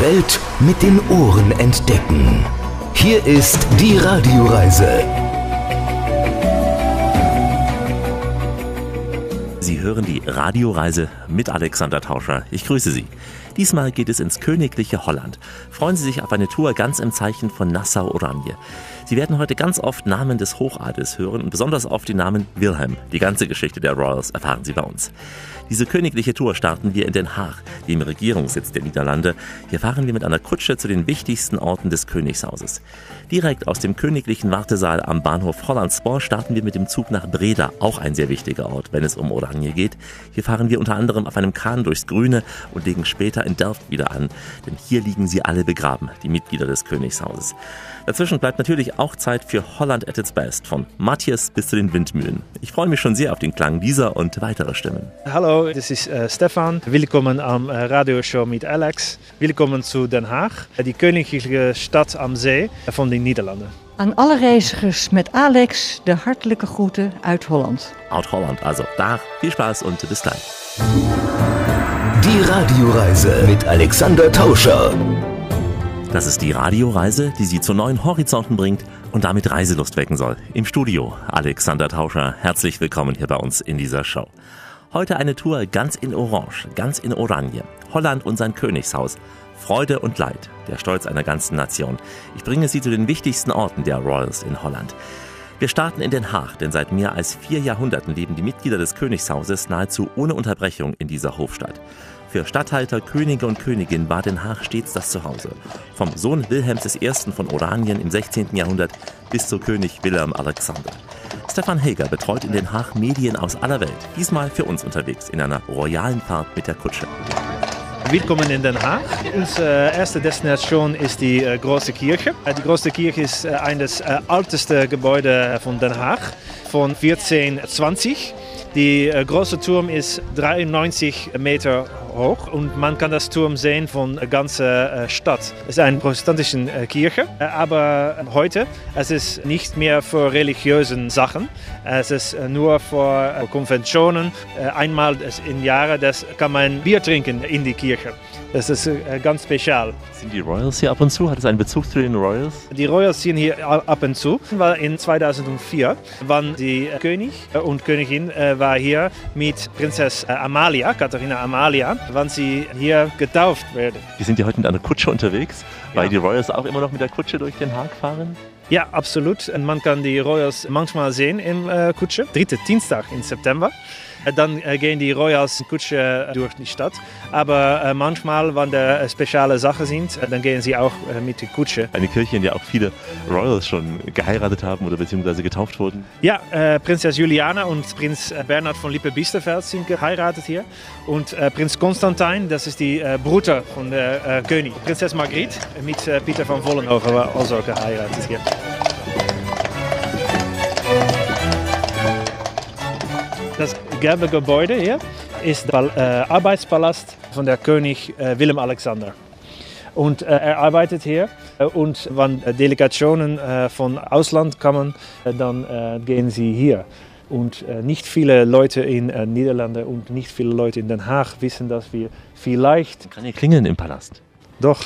Welt mit den Ohren entdecken. Hier ist die Radioreise. Sie hören die Radioreise mit Alexander Tauscher. Ich grüße Sie. Diesmal geht es ins königliche Holland. Freuen Sie sich auf eine Tour ganz im Zeichen von Nassau-Oranje. Sie werden heute ganz oft Namen des Hochadels hören und besonders oft die Namen Wilhelm. Die ganze Geschichte der Royals erfahren Sie bei uns. Diese königliche Tour starten wir in Den Haag, dem Regierungssitz der Niederlande. Hier fahren wir mit einer Kutsche zu den wichtigsten Orten des Königshauses. Direkt aus dem königlichen Wartesaal am Bahnhof Hollandspoor starten wir mit dem Zug nach Breda, auch ein sehr wichtiger Ort, wenn es um Oranje geht. Hier fahren wir unter anderem auf einem Kahn durchs Grüne und legen später in Delft wieder an, denn hier liegen sie alle begraben, die Mitglieder des Königshauses. Dazwischen bleibt natürlich auch Zeit für Holland at its best, von Matthias bis zu den Windmühlen. Ich freue mich schon sehr auf den Klang dieser und weiterer Stimmen. Hallo, das ist äh, Stefan. Willkommen am äh, Radioshow mit Alex. Willkommen zu Den Haag, die königliche Stadt am See von den Niederlanden. Aan alle reizigers met Alex de hartelijke groeten uit Holland. Out Holland, also da, viel Spaß und bis gleich. Die Radioreise mit Alexander Tauscher. Das ist die Radioreise, die Sie zu neuen Horizonten bringt und damit Reiselust wecken soll. Im Studio Alexander Tauscher, herzlich willkommen hier bei uns in dieser Show. Heute eine Tour ganz in Orange, ganz in Oranje. Holland und sein Königshaus. Freude und Leid, der Stolz einer ganzen Nation. Ich bringe Sie zu den wichtigsten Orten der Royals in Holland. Wir starten in Den Haag, denn seit mehr als vier Jahrhunderten leben die Mitglieder des Königshauses nahezu ohne Unterbrechung in dieser Hofstadt. Für Statthalter, Könige und Königin war Den Haag stets das Zuhause. Vom Sohn Wilhelms I. von Oranien im 16. Jahrhundert bis zu König Wilhelm Alexander. Stefan Hager betreut in Den Haag Medien aus aller Welt, diesmal für uns unterwegs in einer royalen Fahrt mit der Kutsche. Willkommen in Den Haag. Unsere erste Destination ist die äh, große Kirche. Äh, Die große Kirche ist äh, eines äh, ältesten Gebäude von Den Haag von 1420. Die äh, große Turm ist 93 Meter hoch und man kann das Turm sehen von der ganzen äh, Stadt. Es ist eine protestantische äh, Kirche, äh, aber heute es ist nicht mehr für religiöse Sachen. Es ist nur für Konventionen. Einmal im Jahr das kann man Bier trinken in die Kirche. Das ist äh, ganz spezial. Sind die Royals hier ab und zu? Hat es einen Bezug zu den Royals? Die Royals sind hier ab und zu, weil in 2004 waren die König und Königin äh, war hier mit Prinzess äh, Amalia, Katharina Amalia, wann sie hier getauft werden. Wir sind ja heute mit einer Kutsche unterwegs, weil Ja. die Royals auch immer noch mit der Kutsche durch Den Haag fahren. Ja, absolut. Und man kann die Royals manchmal sehen im äh, Kutsche, dritte Dienstag im September. Äh, Dann äh, gehen die Royals in Kutsche äh, durch die Stadt. Aber manchmal, wenn da spezielle Sachen sind, dann gehen sie auch mit der Kutsche. Eine Kirche, in der auch viele Royals schon geheiratet haben oder beziehungsweise getauft wurden. Ja, äh, Prinzess Juliana und Prinz Bernhard von Lippe-Biesterfeld sind geheiratet hier. Und äh, Prinz Konstantin, das ist die äh, Bruder von der König. Prinzess Margriet mit Peter von Vollenhoven war also geheiratet hier. Das gelbe Gebäude hier ist der äh, Arbeitspalast von der König äh, Willem Alexander. Und äh, er arbeitet hier. Und wenn Delegationen von Ausland kommen, dann gehen sie hier. Und nicht viele Leute in Niederlande und nicht viele Leute in Den Haag wissen, dass wir vielleicht Kann hier klingeln im Palast. doch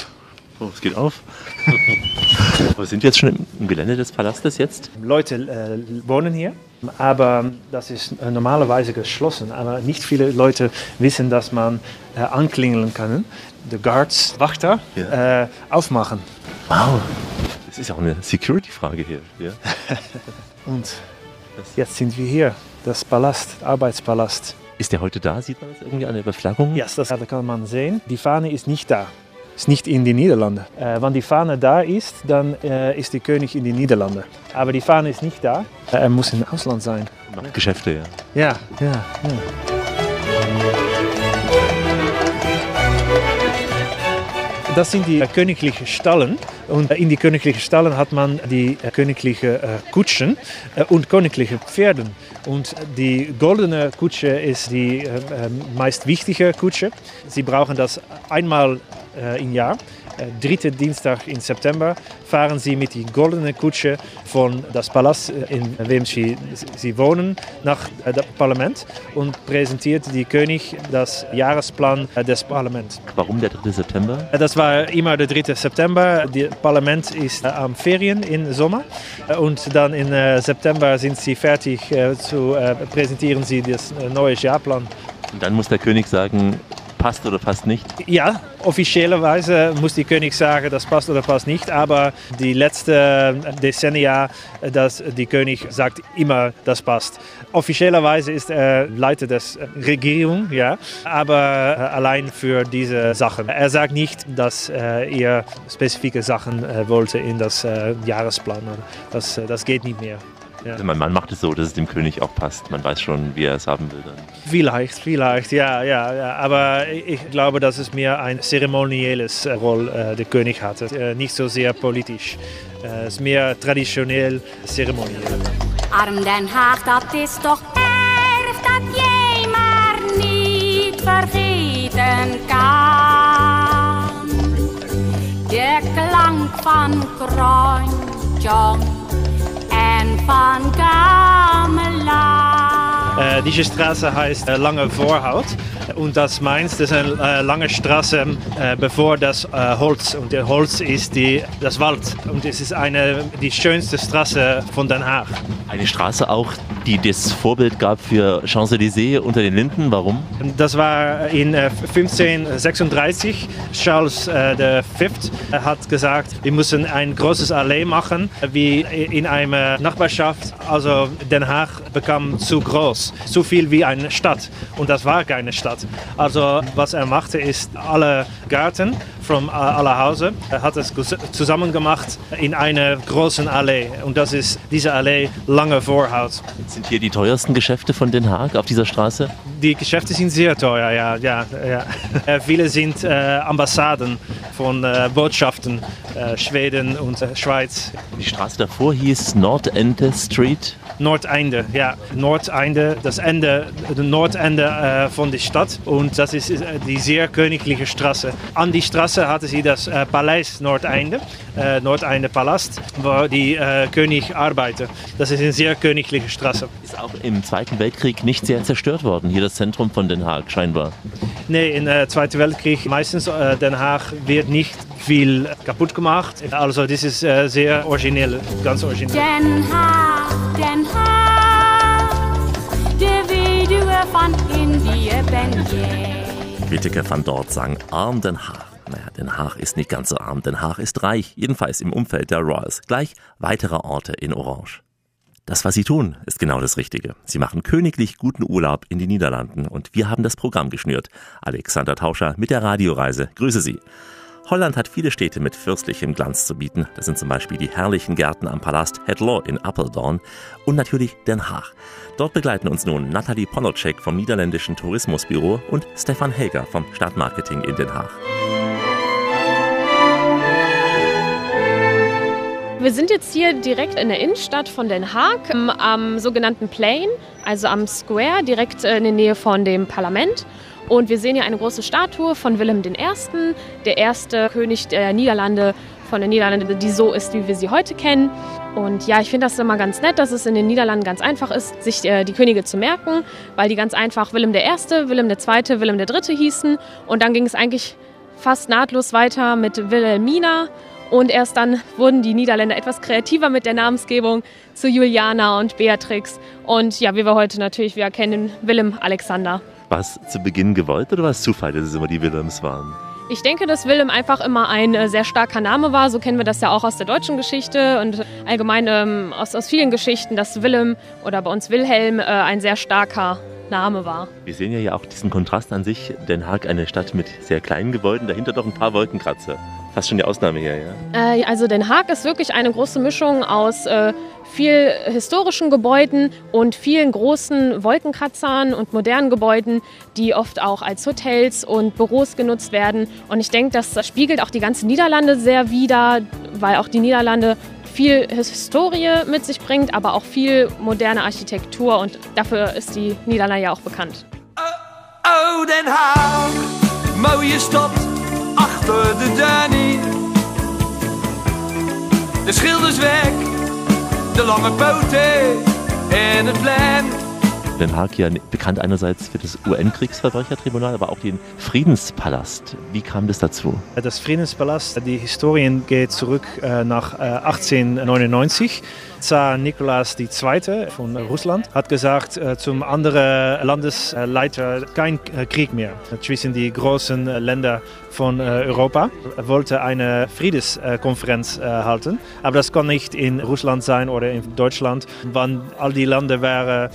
Oh, es geht auf. Wir sind jetzt schon im, Gelände des Palastes jetzt. Leute äh, wohnen hier, aber das ist äh, normalerweise geschlossen. Aber nicht viele Leute wissen, dass man äh, anklingeln kann. Die Guards, Wachter, Ja. äh, aufmachen. Wow. Das ist auch eine Security-Frage hier. Ja. Und jetzt sind wir hier, das Palast, Arbeitspalast. Ist der heute da? Sieht man das irgendwie an der Beflaggung? Ja, das kann man sehen. Die Fahne ist nicht da. Ist nicht in die Niederlande. Äh, wenn die Fahne da ist, dann äh, ist der König in die Niederlande. Aber die Fahne ist nicht da. Äh, er muss im Ausland sein. Macht Geschäfte, ja. Ja, ja, ja. Das sind die äh, königlichen Stallen. Und in die königlichen Stallen hat man die äh, königlichen Kutschen und königliche Pferden. Und die goldene Kutsche ist die meist wichtige Kutsche. Sie brauchen das einmal im Jahr. Dritte Dienstag in September fahren sie mit die goldene Kutsche von das Palast, in dem sie, sie wohnen, nach das Parlament und präsentiert die König das Jahresplan des Parlaments. Warum der 3. September? Das war immer der 3. September. Das Parlament ist am Ferien im Sommer und dann im September sind sie fertig zu präsentieren sie das neue Jahrplan. Und dann muss der König sagen, passt oder passt nicht? Ja, offiziellerweise muss die König sagen, das passt oder passt nicht. Aber die letzten Dezennia, dass die König sagt immer, das passt. Offiziellerweise ist er Leiter der Regierung, ja, aber allein für diese Sachen. Er sagt nicht, dass er spezifische Sachen wollte in das Jahresplan. Das, das geht nicht mehr. Ja. Also man, man, macht es so, dass es dem König auch passt. Man weiß schon, wie er es haben will. Dann. Vielleicht, vielleicht, ja, ja, ja. Aber ich glaube, dass es mehr ein zeremonielles Roll äh, der König hatte. Äh, nicht so sehr politisch. Äh, es ist mehr traditionell zeremoniell. Arm Den Haag, dat is toch erg dat jij maar niet vergeten kan. De klank van Kronjong en van Gamelan. Äh, diese Straße heißt äh, Lange Vorhaut und das meint, das ist eine äh, lange Straße äh, bevor das äh, Holz und der Holz ist die, das Wald und es ist eine die schönste Straße von Den Haag. Eine Straße auch, die das Vorbild gab für Champs-Élysées unter den Linden. Warum? Das war in 1536. Charles V hat gesagt, wir müssen ein großes Allee machen, wie in einer Nachbarschaft. Also Den Haag bekam zu groß, zu viel wie eine Stadt und das war keine Stadt. Also was er machte, ist alle Garten von aller Hause, er hat es zusammen gemacht in einer großen Allee und das ist diese Allee lange Vorhaut. Sind hier die teuersten Geschäfte von Den Haag auf dieser Straße? Die Geschäfte sind sehr teuer, ja. ja, ja. Viele sind äh, Ambassaden von äh, Botschaften, äh, Schweden und Schweiz. Die Straße davor hieß Nordende Street. Nordende, ja. Nordende, das Ende, das Nordende äh, von der Stadt. Und das ist die sehr königliche Straße. An die Straße hatte sie das äh, Paleis Nordende, äh, Nordende Palast, wo die äh, König arbeitet. Das ist eine sehr königliche Straße. Ist auch im Zweiten Weltkrieg nicht sehr zerstört worden, hier das Zentrum von Den Haag scheinbar. Nee, im äh, Zweiten Weltkrieg meistens äh, Den Haag wird nicht viel kaputt gemacht. Also das ist äh, sehr originell, ganz originell. Den Haag, Den Haag, de weduwe van Indië ben jij. Kritiker van dort sagen, arm Den Haag. Naja, Den Haag ist nicht ganz so arm, Den Haag ist reich, jedenfalls im Umfeld der Royals. Gleich weitere Orte in Orange. Das, was sie tun, ist genau das Richtige. Sie machen königlich guten Urlaub in die Niederlanden und wir haben das Programm geschnürt. Alexander Tauscher mit der Radioreise. Grüße Sie. Holland hat viele Städte mit fürstlichem Glanz zu bieten. Das sind zum Beispiel die herrlichen Gärten am Palast Het Law in Apeldoorn und natürlich Den Haag. Dort begleiten uns nun Nathalie Polocek vom niederländischen Tourismusbüro und Stefan Helger vom Stadtmarketing in Den Haag. Wir sind jetzt hier direkt in der Innenstadt von Den Haag, am, am sogenannten Plain, also am Square, direkt in der Nähe von dem Parlament. Und wir sehen hier eine große Statue von Willem I., der erste König der Niederlande, von den Niederlanden, die so ist, wie wir sie heute kennen. Und ja, ich finde das immer ganz nett, dass es in den Niederlanden ganz einfach ist, sich äh, die Könige zu merken, weil die ganz einfach Willem I., Willem II., Willem III. hießen. Und dann ging es eigentlich fast nahtlos weiter mit Wilhelmina. Und erst dann wurden die Niederländer etwas kreativer mit der Namensgebung zu Juliana und Beatrix. Und ja, wie wir heute natürlich wieder kennen, Willem Alexander. War es zu Beginn gewollt oder war es Zufall, dass es immer die Willems waren? Ich denke, dass Willem einfach immer ein äh, sehr starker Name war. So kennen wir das ja auch aus der deutschen Geschichte und allgemein ähm, aus, aus vielen Geschichten, dass Willem oder bei uns Wilhelm äh, ein sehr starker Name war. Wir sehen ja hier auch diesen Kontrast an sich. Den Haag, eine Stadt mit sehr kleinen Gebäuden, dahinter doch ein paar Wolkenkratzer. Fast schon die Ausnahme hier, ja? Äh, also Den Haag ist wirklich eine große Mischung aus äh, viel historischen Gebäuden und vielen großen Wolkenkratzern und modernen Gebäuden, die oft auch als Hotels und Büros genutzt werden. Und ich denke, das spiegelt auch die ganzen Niederlande sehr wider, weil auch die Niederlande viel Historie mit sich bringt, aber auch viel moderne Architektur und dafür ist die Niederlande ja auch bekannt. Oh, Den Haag, mooie stad, achter de Danny. De schilders weg, de lange poten en het plan. Den Haag ja bekannt einerseits für das UN-Kriegsverbrechertribunal, aber auch den Friedenspalast. Wie kam das dazu? Das Friedenspalast, die Historien geht zurück äh, nach äh, 1899. Zar Nikolaus II. von Russland hat gesagt äh, zum anderen Landesleiter kein äh, Krieg mehr zwischen die großen Länder von äh, Europa. Er wollte eine Friedenskonferenz halten, aber das kann nicht in Russland sein oder in Deutschland, wann all die Länder wären äh,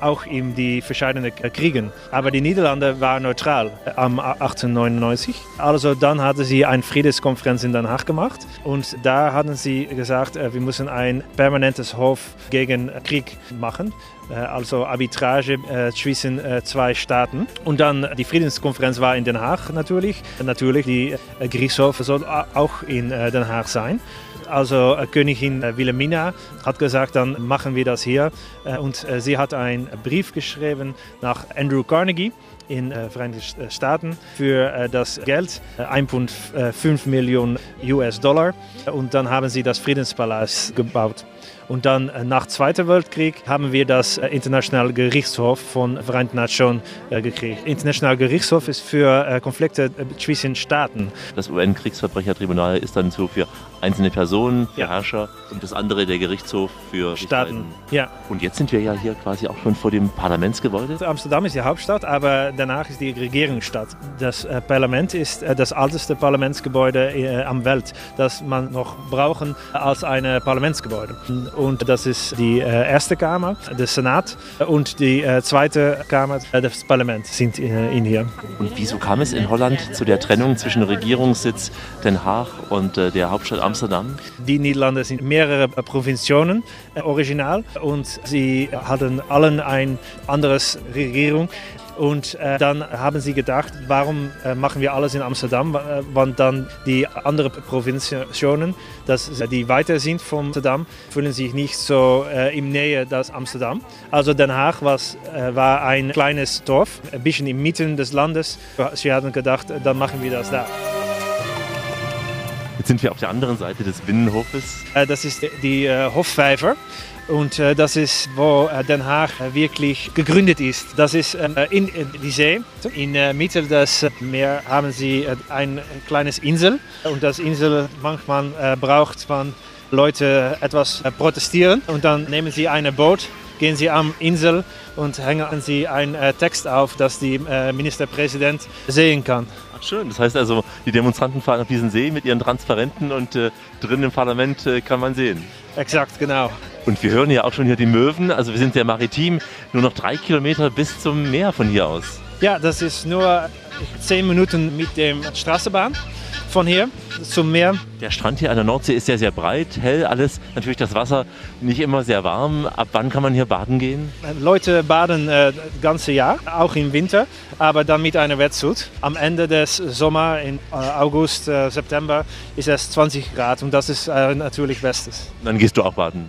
auch in die verschiedenen Kriegen. Aber die Niederlande waren neutral am 1899. Also dann hatten sie eine Friedenskonferenz in Den Haag gemacht und da hatten sie gesagt, wir müssen ein permanentes Hof gegen Krieg machen also Arbitrage äh, zwischen äh, zwei Staaten. Und dann die Friedenskonferenz war in Den Haag natürlich. Natürlich, die äh, Gerichtshof soll auch in Den Haag sein. Also Königin Wilhelmina hat gesagt, dann machen wir das hier. Und sie hat einen Brief geschrieben nach Andrew Carnegie in äh, Vereinigten Staaten für äh, das Geld, äh, 1,5 Millionen US-Dollar. Und dann haben sie das Friedenspalast gebaut. Und dann äh, nach Zweiten Weltkrieg haben wir das äh, Internationale Gerichtshof von Vereinten Nationen äh, gekriegt. Internationale Gerichtshof ist für Konflikte zwischen Staaten. Das UN-Kriegsverbrechertribunal ist dann so für einzelne Personen, für ja. Herrscher und das andere der Gerichtshof für Staaten. Ja. Und jetzt sind wir ja hier quasi auch schon vor dem Parlamentsgebäude. Amsterdam ist die Hauptstadt, aber danach ist die Regierungsstadt. Das Parlament ist das älteste Parlamentsgebäude am Welt, das man noch brauchen als ein Parlamentsgebäude und das ist die äh, erste Kammer, der Senat und die äh, zweite Kammer, äh, das Parlament sind in hier. Und wieso kam es in Holland zu der Trennung zwischen Regierungssitz Den Haag und der Hauptstadt Amsterdam? Die Niederlande sind mehrere Provinzionen original und sie hatten allen ein anderes Regierung. Und äh, dann haben sie gedacht, warum äh, machen wir alles in Amsterdam, äh, wann dann die anderen Provinzen, dass die weiter sind von Amsterdam, fühlen sich nicht so äh, in Nähe des Amsterdam. Also Den Haag was, äh, war ein kleines Dorf, ein bisschen im Mitten des Landes. Sie haben gedacht, dann machen wir das da. Jetzt sind wir auf der anderen Seite des Binnenhofes. Äh, das ist die Hofvijver. Und äh, das ist, wo äh, Den Haag äh, wirklich gegründet ist. Das ist äh, in, die See. In der Mitte des Meeres haben sie äh, ein kleines Insel. Und das Insel manchmal äh, braucht man Leute etwas protestieren. Und dann nehmen sie ein Boot, gehen sie am Insel und hängen sie einen Text auf, dass der Ministerpräsident sehen kann. Ach schön, das heißt also, die Demonstranten fahren auf diesen See mit ihren Transparenten und äh, drin im Parlament äh, kann man sehen. Exakt, genau. Und wir hören ja auch schon hier die Möwen. Also wir sind sehr maritim, nur noch drei Kilometer bis zum Meer von hier aus. Ja, das ist nur zehn Minuten mit der Straßenbahn von hier zum Meer. Der Strand hier an der Nordsee ist ja sehr breit, hell, alles. Natürlich das Wasser nicht immer sehr warm. Ab wann kann man hier baden gehen? Leute baden äh, das ganze Jahr, auch im Winter, aber dann mit einer Wetsuit. Am Ende des Sommers, in äh, August, äh, September, ist es 20 Grad und das ist äh, natürlich Bestes. Dann gehst du auch baden?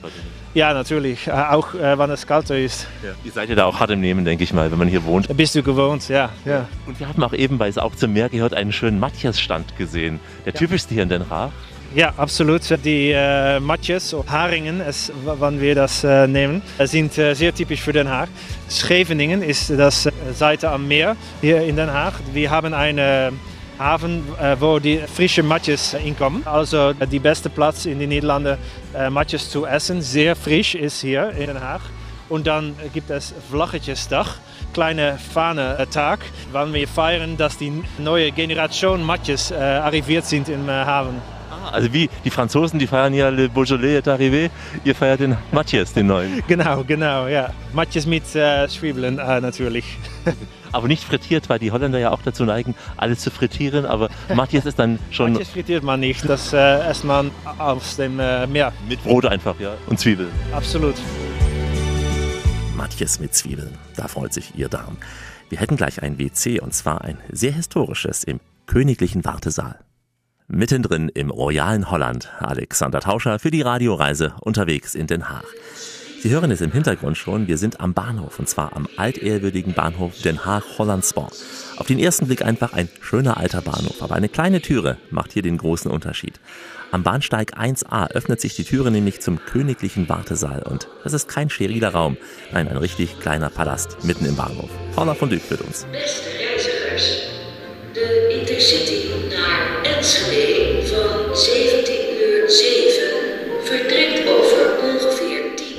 Ja, natürlich. Äh, auch äh, wenn es kälter ist. Ja. Ihr seid ja da auch hart im Nehmen, denke ich mal, wenn man hier wohnt. Bist du gewohnt, ja. ja. Und wir haben auch eben, weil es auch zum Meer gehört, einen schönen Matthias-Stand gesehen. Der ja. typischste hier in Den Haag. Ja, absolut. Die äh, Matjes, Haringen, es, wann wir das äh, nehmen, sind äh, sehr typisch für Den Haag. Scheveningen ist das äh, Seite am Meer hier in Den Haag. Wir haben eine Hafen, äh, wo die frischen Matjes inkommen. Also äh, die beste Platz in den Niederlanden, äh, Matjes zu essen. Sehr frisch ist hier in Den Haag. Und dann gibt es Vlaggetjesdag, kleine Fahne-Tag, wann wir feiern, dass die neue Generation Matjes arriviert sind im Hafen. Ah, also wie die Franzosen, die feiern ja Le Beaujolais est arrivé, ihr feiert den Matjes, den neuen. Genau, genau, ja. Matjes mit äh, Zwiebeln äh, natürlich. aber nicht frittiert, weil die Holländer ja auch dazu neigen, alles zu frittieren. Aber Matthias ist dann schon. Matthias frittiert man nicht, das äh, isst man aus dem äh, Meer. Mit Brot einfach, ja. Und Zwiebeln. Absolut. Matthias mit Zwiebeln, da freut sich Ihr Darm. Wir hätten gleich ein WC und zwar ein sehr historisches im königlichen Wartesaal. Mittendrin im royalen Holland, Alexander Tauscher für die Radioreise unterwegs in Den Haag. Sie hören es im Hintergrund schon, wir sind am Bahnhof und zwar am altehrwürdigen Bahnhof Den Haag-Hollandspoor. Auf den ersten Blick einfach ein schöner alter Bahnhof, aber eine kleine Türe macht hier den großen Unterschied. Am Bahnsteig 1a öffnet sich die Türe nämlich zum königlichen Wartesaal und das ist kein steriler Raum, nein, ein richtig kleiner Palast mitten im Bahnhof. Paula von Dyk führt uns. Beste reizigers, de Intercity naar Enschede van 17 uur 7 vertrekt over ongeveer 10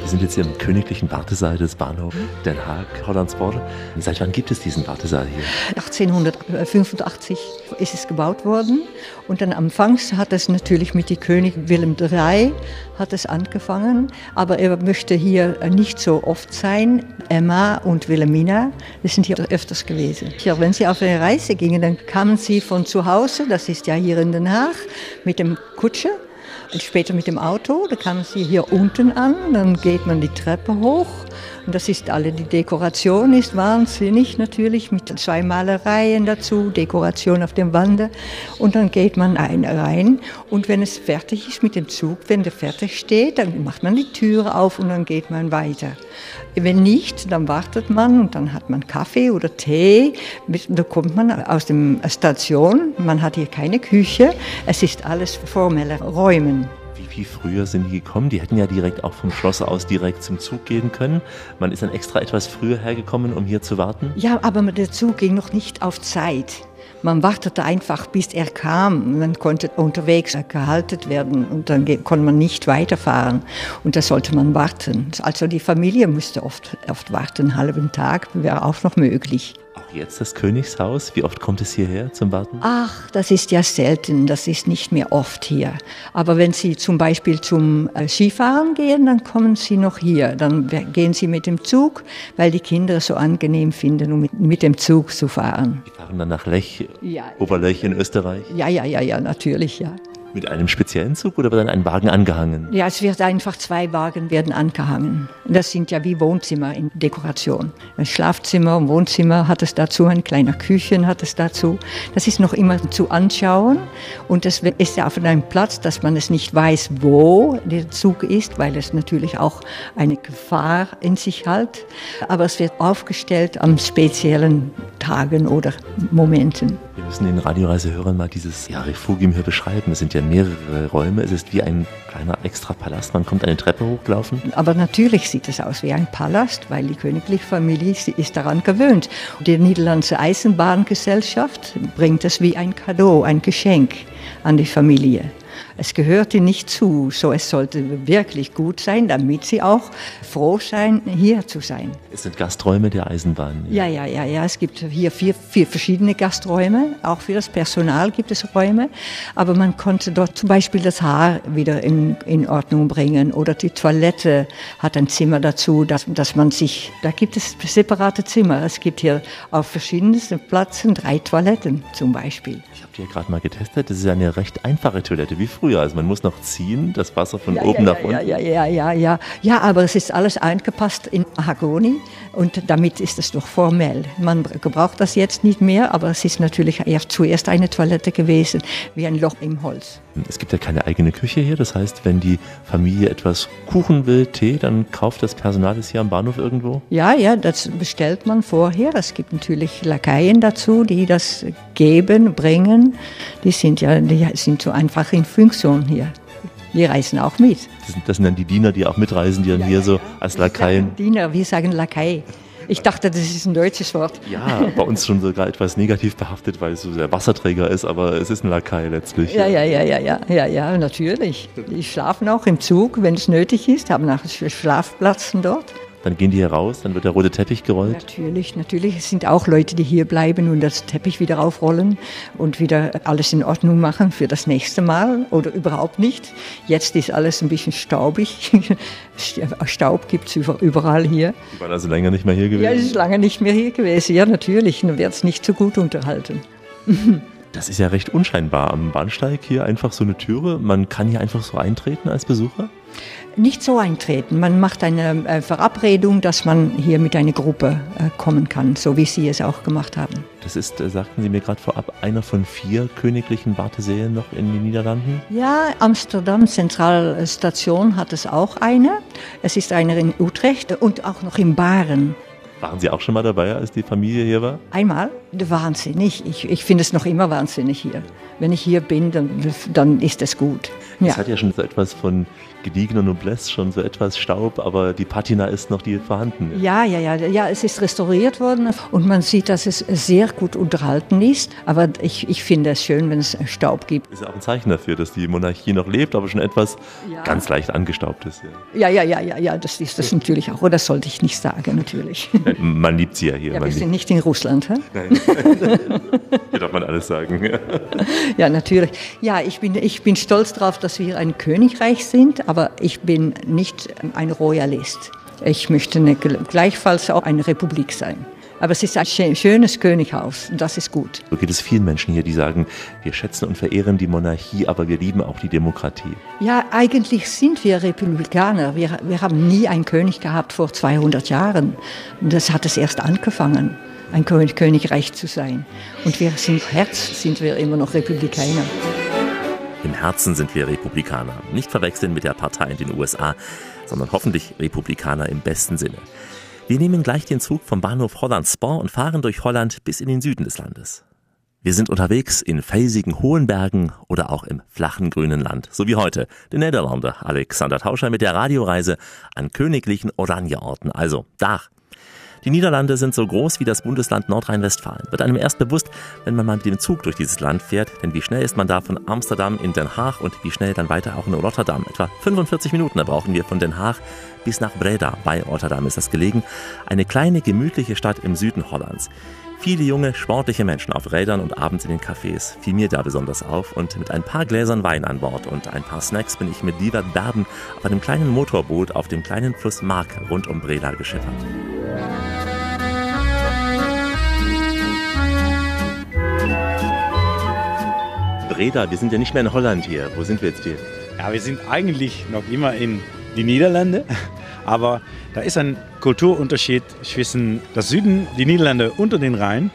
Wir sind jetzt hier im königlichen Wartesaal des Bahnhofs Den Haag, Hollandspoor. Seit wann gibt es diesen Wartesaal hier? 1885 ist es gebaut worden und dann anfangs hat es natürlich mit dem König Willem III hat es angefangen, aber er möchte hier nicht so oft sein. Emma und Wilhelmina, die sind hier öfters gewesen. Ja, wenn sie auf eine Reise gingen, dann kamen sie von zu Hause, das ist ja hier in Den Haag, mit dem Kutsche und später mit dem Auto, da kamen sie hier unten an, dann geht man die Treppe hoch. Das ist alle, die Dekoration ist wahnsinnig natürlich mit zwei Malereien dazu, Dekoration auf dem Wande. Und dann geht man ein, rein und wenn es fertig ist mit dem Zug, wenn der fertig steht, dann macht man die Türe auf und dann geht man weiter. Wenn nicht, dann wartet man und dann hat man Kaffee oder Tee. Da kommt man aus der Station, man hat hier keine Küche, es ist alles formelle Räume. Viel früher sind die gekommen? Die hätten ja direkt auch vom Schloss aus direkt zum Zug gehen können. Man ist dann extra etwas früher hergekommen, um hier zu warten. Ja, aber der Zug ging noch nicht auf Zeit. Man wartete einfach, bis er kam. Man konnte unterwegs gehalten werden und dann konnte man nicht weiterfahren. Und da sollte man warten. Also die Familie musste oft, oft warten, einen halben Tag wäre auch noch möglich. Auch jetzt das Königshaus. Wie oft kommt es hierher zum Warten? Ach, das ist ja selten, das ist nicht mehr oft hier. Aber wenn Sie zum Beispiel zum äh, Skifahren gehen, dann kommen Sie noch hier. Dann gehen Sie mit dem Zug, weil die Kinder es so angenehm finden, um mit, mit dem Zug zu fahren. Die fahren dann nach Lech, Ja. Oberlech in Österreich. Ja, ja, ja, ja, natürlich, ja. Mit einem speziellen Zug oder wird dann ein Wagen angehangen? Ja, es wird einfach zwei Wagen werden angehangen. Das sind ja wie Wohnzimmer in Dekoration. Ein Schlafzimmer und Wohnzimmer hat es dazu, ein kleiner Küchen hat es dazu. Das ist noch immer zu anschauen und das ist ja auf einem Platz, dass man es nicht weiß, wo der Zug ist, weil es natürlich auch eine Gefahr in sich hat. Aber es wird aufgestellt an speziellen Tagen oder Momenten. Wir müssen den Radioreisehörern mal dieses ja, Refugium hier beschreiben. Es sind ja mehrere Räume. Es ist wie ein kleiner extra Palast. Man kommt eine Treppe hochgelaufen. Aber natürlich sieht es aus wie ein Palast, weil die königliche Familie ist daran gewöhnt. Die niederländische Eisenbahngesellschaft bringt es wie ein Cadeau, ein Geschenk an die Familie. Es gehörte nicht zu, so es sollte wirklich gut sein, damit sie auch froh sein, hier zu sein. Es sind Gasträume der Eisenbahn. Ja, ja, ja, ja. Es gibt hier vier, vier verschiedene Gasträume. Auch für das Personal gibt es Räume. Aber man konnte dort zum Beispiel das Haar wieder in, in Ordnung bringen. Oder die Toilette hat ein Zimmer dazu, dass, dass man sich, da gibt es separate Zimmer. Es gibt hier auf verschiedensten Plätzen drei Toiletten zum Beispiel. Ich ja gerade mal getestet. Das ist eine recht einfache Toilette, wie früher. Also man muss noch ziehen, das Wasser von Ja, oben ja, nach unten. Ja, ja, ja, ja. Ja, aber es ist alles eingepasst in Mahagoni und damit ist es doch formell. Man gebraucht das jetzt nicht mehr, aber es ist natürlich erst zuerst eine Toilette gewesen, wie ein Loch im Holz. Es gibt ja keine eigene Küche hier. Das heißt, wenn die Familie etwas Kuchen will, Tee, dann kauft das Personal das hier am Bahnhof irgendwo. Ja, ja, das bestellt man vorher. Es gibt natürlich Lakaien dazu, die das geben, bringen. Die sind ja, die sind so einfach in Funktion hier. Die reisen auch mit. Das sind, das sind dann die Diener, die auch mitreisen, die dann hier so als Lakaien. Diener, wir sagen Lakai. Ich dachte, das ist ein deutsches Wort. Ja, bei uns schon sogar etwas negativ behaftet, weil es so der Wasserträger ist, aber es ist ein Lakai letztlich. Ja, ja, ja, ja, ja, ja, ja, natürlich. Die schlafen auch im Zug, wenn es nötig ist, haben auch Schlafplätze dort. Dann gehen die hier raus, dann wird der rote Teppich gerollt. Natürlich, natürlich. Es sind auch Leute, die hier bleiben und das Teppich wieder aufrollen und wieder alles in Ordnung machen für das nächste Mal oder überhaupt nicht. Jetzt ist alles ein bisschen staubig. Staub gibt es überall hier. Die waren also länger nicht mehr hier Ja, es gewesen. ist lange nicht mehr hier gewesen. Ja, natürlich. Dann wird es nicht so gut unterhalten. Das ist ja recht unscheinbar am Bahnsteig hier einfach so eine Türe. Man kann hier einfach so eintreten als Besucher. Nicht so eintreten. Man macht eine äh, Verabredung, dass man hier mit einer Gruppe äh, kommen kann, so wie Sie es auch gemacht haben. Das ist, äh, sagten Sie mir gerade vorab, einer von vier königlichen Warteseen noch in den Niederlanden. Ja, Amsterdam Zentralstation hat es auch eine. Es ist einer in Utrecht und auch noch in Baren. Waren Sie auch schon mal dabei, als die Familie hier war? Einmal? Wahnsinnig. Ich, ich finde es noch immer wahnsinnig hier. Wenn ich hier bin, dann, dann ist es gut. Es hat ja schon so etwas von gediegener Noblesse, schon so etwas Staub, aber die Patina ist noch die vorhanden. Ja, ja, ja, ja, es ist restauriert worden und man sieht, dass es sehr gut unterhalten ist. Aber ich, ich finde es schön, wenn es Staub gibt. Ist ja auch ein Zeichen dafür, dass die Monarchie noch lebt, aber schon etwas Ja. ganz leicht angestaubt ist. Ja. Ja, ja, ja, ja, ja, das ist das natürlich auch. Oder das sollte ich nicht sagen, natürlich. Man liebt sie ja hier. Ja, wir sind nicht in Russland, hä? hier darf man alles sagen. Ja, natürlich. Ja, ich bin, ich bin stolz darauf, dass wir ein Königreich sind, aber ich bin nicht ein Royalist. Ich möchte eine, gleichfalls auch eine Republik sein. Aber es ist ein schö- schönes Könighaus und das ist gut. So geht es vielen Menschen hier, die sagen, wir schätzen und verehren die Monarchie, aber wir lieben auch die Demokratie. Ja, eigentlich sind wir Republikaner. Wir, wir haben nie einen König gehabt vor 200 Jahren. Das hat es erst angefangen, ein Kön- Königreich zu sein. Und wir sind Herz, sind wir immer noch Republikaner. Im Herzen sind wir Republikaner. Nicht verwechseln mit der Partei in den USA, sondern hoffentlich Republikaner im besten Sinne. Wir nehmen gleich den Zug vom Bahnhof Holland-Spor und fahren durch Holland bis in den Süden des Landes. Wir sind unterwegs in felsigen hohen Bergen oder auch im flachen grünen Land, so wie heute der Niederlander Alexander Tauscher mit der Radioreise an königlichen Oranjeorten, also Dach. Die Niederlande sind so groß wie das Bundesland Nordrhein-Westfalen. Wird einem erst bewusst, wenn man mal mit dem Zug durch dieses Land fährt, denn wie schnell ist man da von Amsterdam in Den Haag und wie schnell dann weiter auch in Rotterdam. Etwa 45 Minuten, brauchen wir von Den Haag bis nach Breda. Bei Rotterdam ist das gelegen. Eine kleine, gemütliche Stadt im Süden Hollands. Viele junge, sportliche Menschen auf Rädern und abends in den Cafés fiel mir da besonders auf und mit ein paar Gläsern Wein an Bord und ein paar Snacks bin ich mit Liebert Berben auf einem kleinen Motorboot auf dem kleinen Fluss Mark rund um Breda geschippert. Breda, wir sind ja nicht mehr in Holland hier. Wo sind wir jetzt hier? Ja, wir sind eigentlich noch immer in die Niederlande, aber da ist ein Kulturunterschied zwischen das Süden, die Niederlande unter den Rhein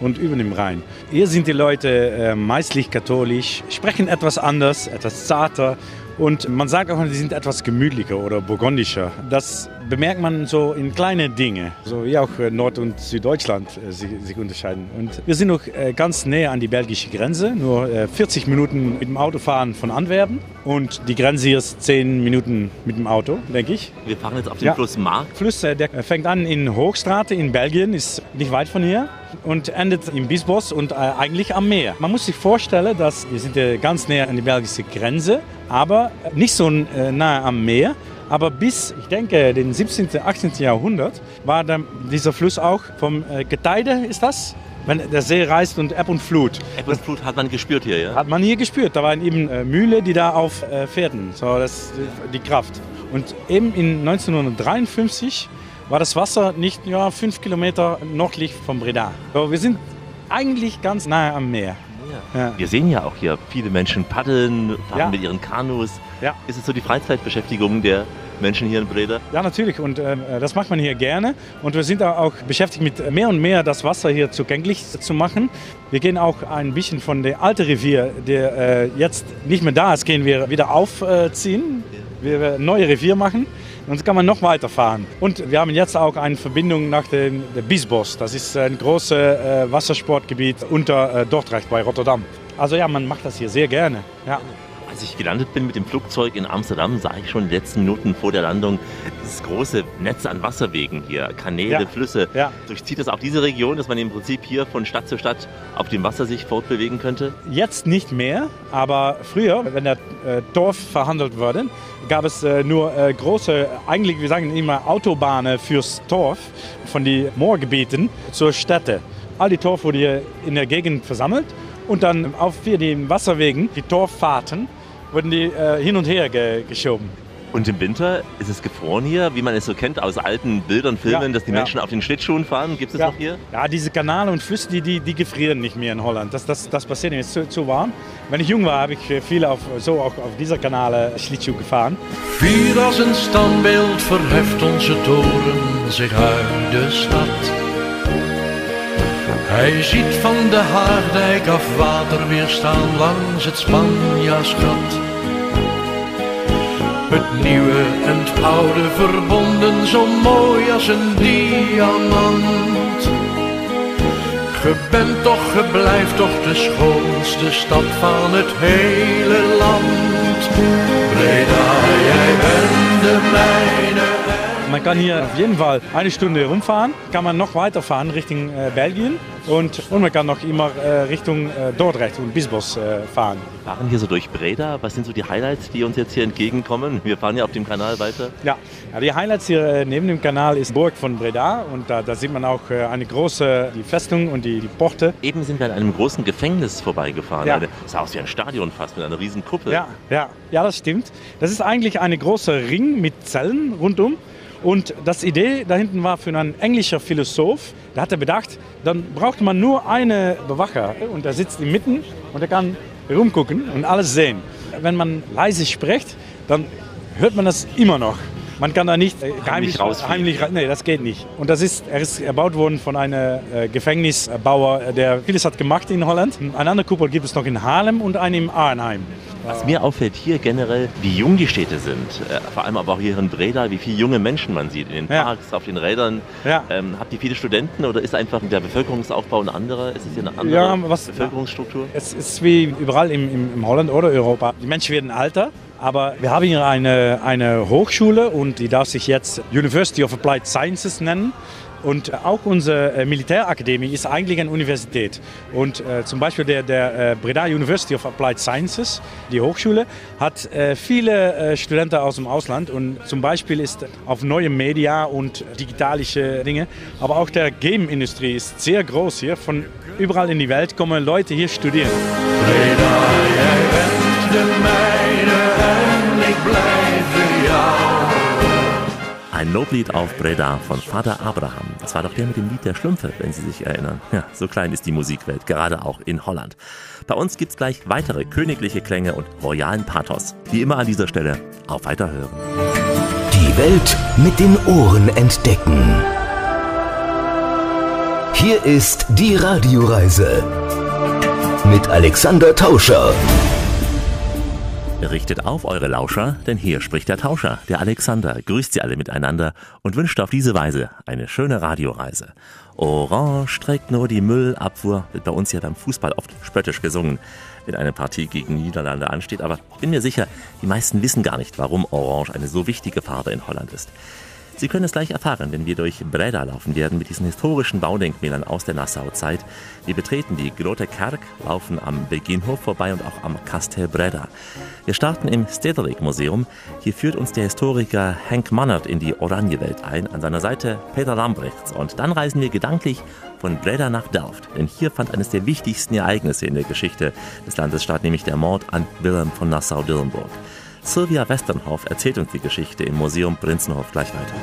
und über dem Rhein. Hier sind die Leute äh, meistlich katholisch, sprechen etwas anders, etwas zarter und man sagt auch, sie sind etwas gemütlicher oder burgundischer. Das bemerkt man so in kleine Dinge, so wie auch äh, Nord- und Süddeutschland äh, sich, unterscheiden. Und wir sind noch äh, ganz näher an die belgische Grenze, nur äh, 40 Minuten mit dem Auto fahren von Antwerpen und die Grenze hier ist 10 Minuten mit dem Auto, denke ich. Wir fahren jetzt auf den Ja. Fluss Mark. Fluss, der fängt an in Hoogstraten in Belgien, ist nicht weit von hier und endet in Bisbos und äh, eigentlich am Meer. Man muss sich vorstellen, dass wir sind äh, ganz näher an die belgische Grenze, aber nicht so äh, nahe am Meer. Aber bis, ich denke, den 17., 18. Jahrhundert war dann dieser Fluss auch vom äh, Getreide, ist das? Wenn der See reißt und Ebb und Flut. Ebbe und Flut hat man gespürt hier, ja? Hat man hier gespürt. Da waren eben äh, Mühle, die da auf äh, Pferden. So, das ist die Kraft. Und eben in 1953 war das Wasser nicht ja, fünf Kilometer nördlich von Breda. So, wir sind eigentlich ganz nahe am Meer. Ja. Wir sehen ja auch hier viele Menschen paddeln, fahren Ja. mit ihren Kanus. Ja. Ist es so die Freizeitbeschäftigung der Menschen hier in Breda? Ja, natürlich. Und äh, das macht man hier gerne. Und wir sind auch beschäftigt mit mehr und mehr das Wasser hier zugänglich zu machen. Wir gehen auch ein bisschen von der alten Revier, der äh, jetzt nicht mehr da ist, gehen wir wieder aufziehen. Wir werden ein neues Revier machen. So kann man noch weiterfahren. Und wir haben jetzt auch eine Verbindung nach dem Bisbos. Das ist ein großes äh, Wassersportgebiet unter äh, Dordrecht bei Rotterdam. Also ja, man macht das hier sehr gerne. Ja. Als ich gelandet bin mit dem Flugzeug in Amsterdam, sah ich schon in den letzten Minuten vor der Landung dieses große Netz an Wasserwegen hier, Kanäle, Ja. Flüsse. Ja. Durchzieht das auch diese Region, dass man im Prinzip hier von Stadt zu Stadt auf dem Wasser sich fortbewegen könnte? Jetzt nicht mehr, aber früher, wenn der äh, Dorf verhandelt wurde, gab es äh, nur äh, große, eigentlich wir sagen immer Autobahnen fürs Dorf, von den Moorgebieten zur Städte. All die Torf wurde hier in der Gegend versammelt und dann auf den Wasserwegen, die Torffahrten, wurden die äh, hin und her ge geschoben. Und im Winter ist es gefroren hier, wie man es so kennt aus alten Bildern, Filmen, Ja, dass die ja. Menschen auf den Schlittschuhen fahren. Gibt es Ja. noch hier? Ja, diese Kanäle und Flüsse, die, die, die gefrieren nicht mehr in Holland. Das, das, das passiert nicht, es ist zu, zu warm. Wenn ich jung war, habe ich viel auf, so auch auf dieser Kanäle Schlittschuh gefahren. Vier als een standbeeld verheft onze toren zich uit de stad. Hij ziet van de Haardijk af water weer staan langs het Spanjaarschat. Het nieuwe en het oude verbonden, zo mooi als een diamant. Ge bent toch, ge blijft toch de schoonste stad van het hele land. Breda, jij bent de mijne. Man kann hier auf jeden Fall eine Stunde rumfahren, kann man noch weiterfahren Richtung äh, Belgien und, und man kann noch immer äh, Richtung äh, Dordrecht und Bisbos äh, fahren. Wir fahren hier so durch Breda. Was sind so die Highlights, die uns jetzt hier entgegenkommen? Wir fahren ja auf dem Kanal weiter. Ja, ja die Highlights hier äh, neben dem Kanal ist Burg von Breda und da, da sieht man auch äh, eine große die Festung und die, die Porte. Eben sind wir an einem großen Gefängnis vorbeigefahren. Ja. Eine, das sah aus wie ein Stadion fast mit einer riesen Kuppel. Ja, ja, ja, das stimmt. Das ist eigentlich ein großer Ring mit Zellen rundum. Und das Idee da hinten war für einen englischen Philosoph, der hatte bedacht, dann braucht man nur einen Bewacher und der sitzt in Mitten und der kann rumgucken und alles sehen. Wenn man leise spricht, dann hört man das immer noch. Man kann da nicht äh, Heimlich heimlich ra- nee, das geht nicht. Und das ist, er ist erbaut worden von einem äh, Gefängnisbauer, der vieles hat gemacht in Holland. Eine andere Kuppel gibt es noch in Haarlem und eine in Arnheim. Was mir auffällt hier generell, wie jung die Städte sind. Äh, vor allem aber auch hier in Breda, wie viele junge Menschen man sieht. In den Ja. Parks, auf den Rädern. Ja. Ähm, habt ihr viele Studenten oder ist einfach der Bevölkerungsaufbau ein anderer? Ist es hier eine andere Ja, was- Bevölkerungsstruktur? Es ist wie überall im, im, im Holland oder Europa. Die Menschen werden älter, aber wir haben hier eine, eine Hochschule und die darf sich jetzt University of Applied Sciences nennen. Und auch unsere äh, Militärakademie ist eigentlich eine Universität. Und äh, zum Beispiel der, der äh, Breda University of Applied Sciences, die Hochschule, hat äh, viele äh, Studenten aus dem Ausland. Und zum Beispiel ist auf neue Media und digitalische Dinge. Aber auch der Game-Industrie ist sehr groß hier. Von überall in die Welt kommen Leute hier studieren. Breda, jij bent de mijne en ik blijf bij jou. Ein Loblied auf Breda von Vater Abraham. Das war doch der mit dem Lied der Schlümpfe, wenn Sie sich erinnern. Ja, so klein ist die Musikwelt, gerade auch in Holland. Bei uns gibt's gleich weitere königliche Klänge und royalen Pathos. Wie immer an dieser Stelle, auf Weiterhören. Die Welt mit den Ohren entdecken. Hier ist die Radioreise mit Alexander Tauscher. Richtet auf eure Lauscher, denn hier spricht der Tauscher, der Alexander, grüßt sie alle miteinander und wünscht auf diese Weise eine schöne Radioreise. Orange trägt nur die Müllabfuhr, wird bei uns ja beim Fußball oft spöttisch gesungen, wenn eine Partie gegen Niederlande ansteht, aber bin mir sicher, die meisten wissen gar nicht, warum Orange eine so wichtige Farbe in Holland ist. Sie können es gleich erfahren, wenn wir durch Breda laufen werden mit diesen historischen Baudenkmälern aus der Nassau-Zeit. Wir betreten die Grote Kerk, laufen am Beginhof vorbei und auch am Kastel Breda. Wir starten im Stedelijk Museum. Hier führt uns der Historiker Henk Mannert in die Oranjewelt ein, an seiner Seite Peter Lambrechts. Und dann reisen wir gedanklich von Breda nach Delft, denn hier fand eines der wichtigsten Ereignisse in der Geschichte des Landes statt, nämlich der Mord an Wilhelm von Nassau-Dillenburg. Sylvia Westernhoff erzählt uns die Geschichte im Museum Prinzenhof gleich weiter.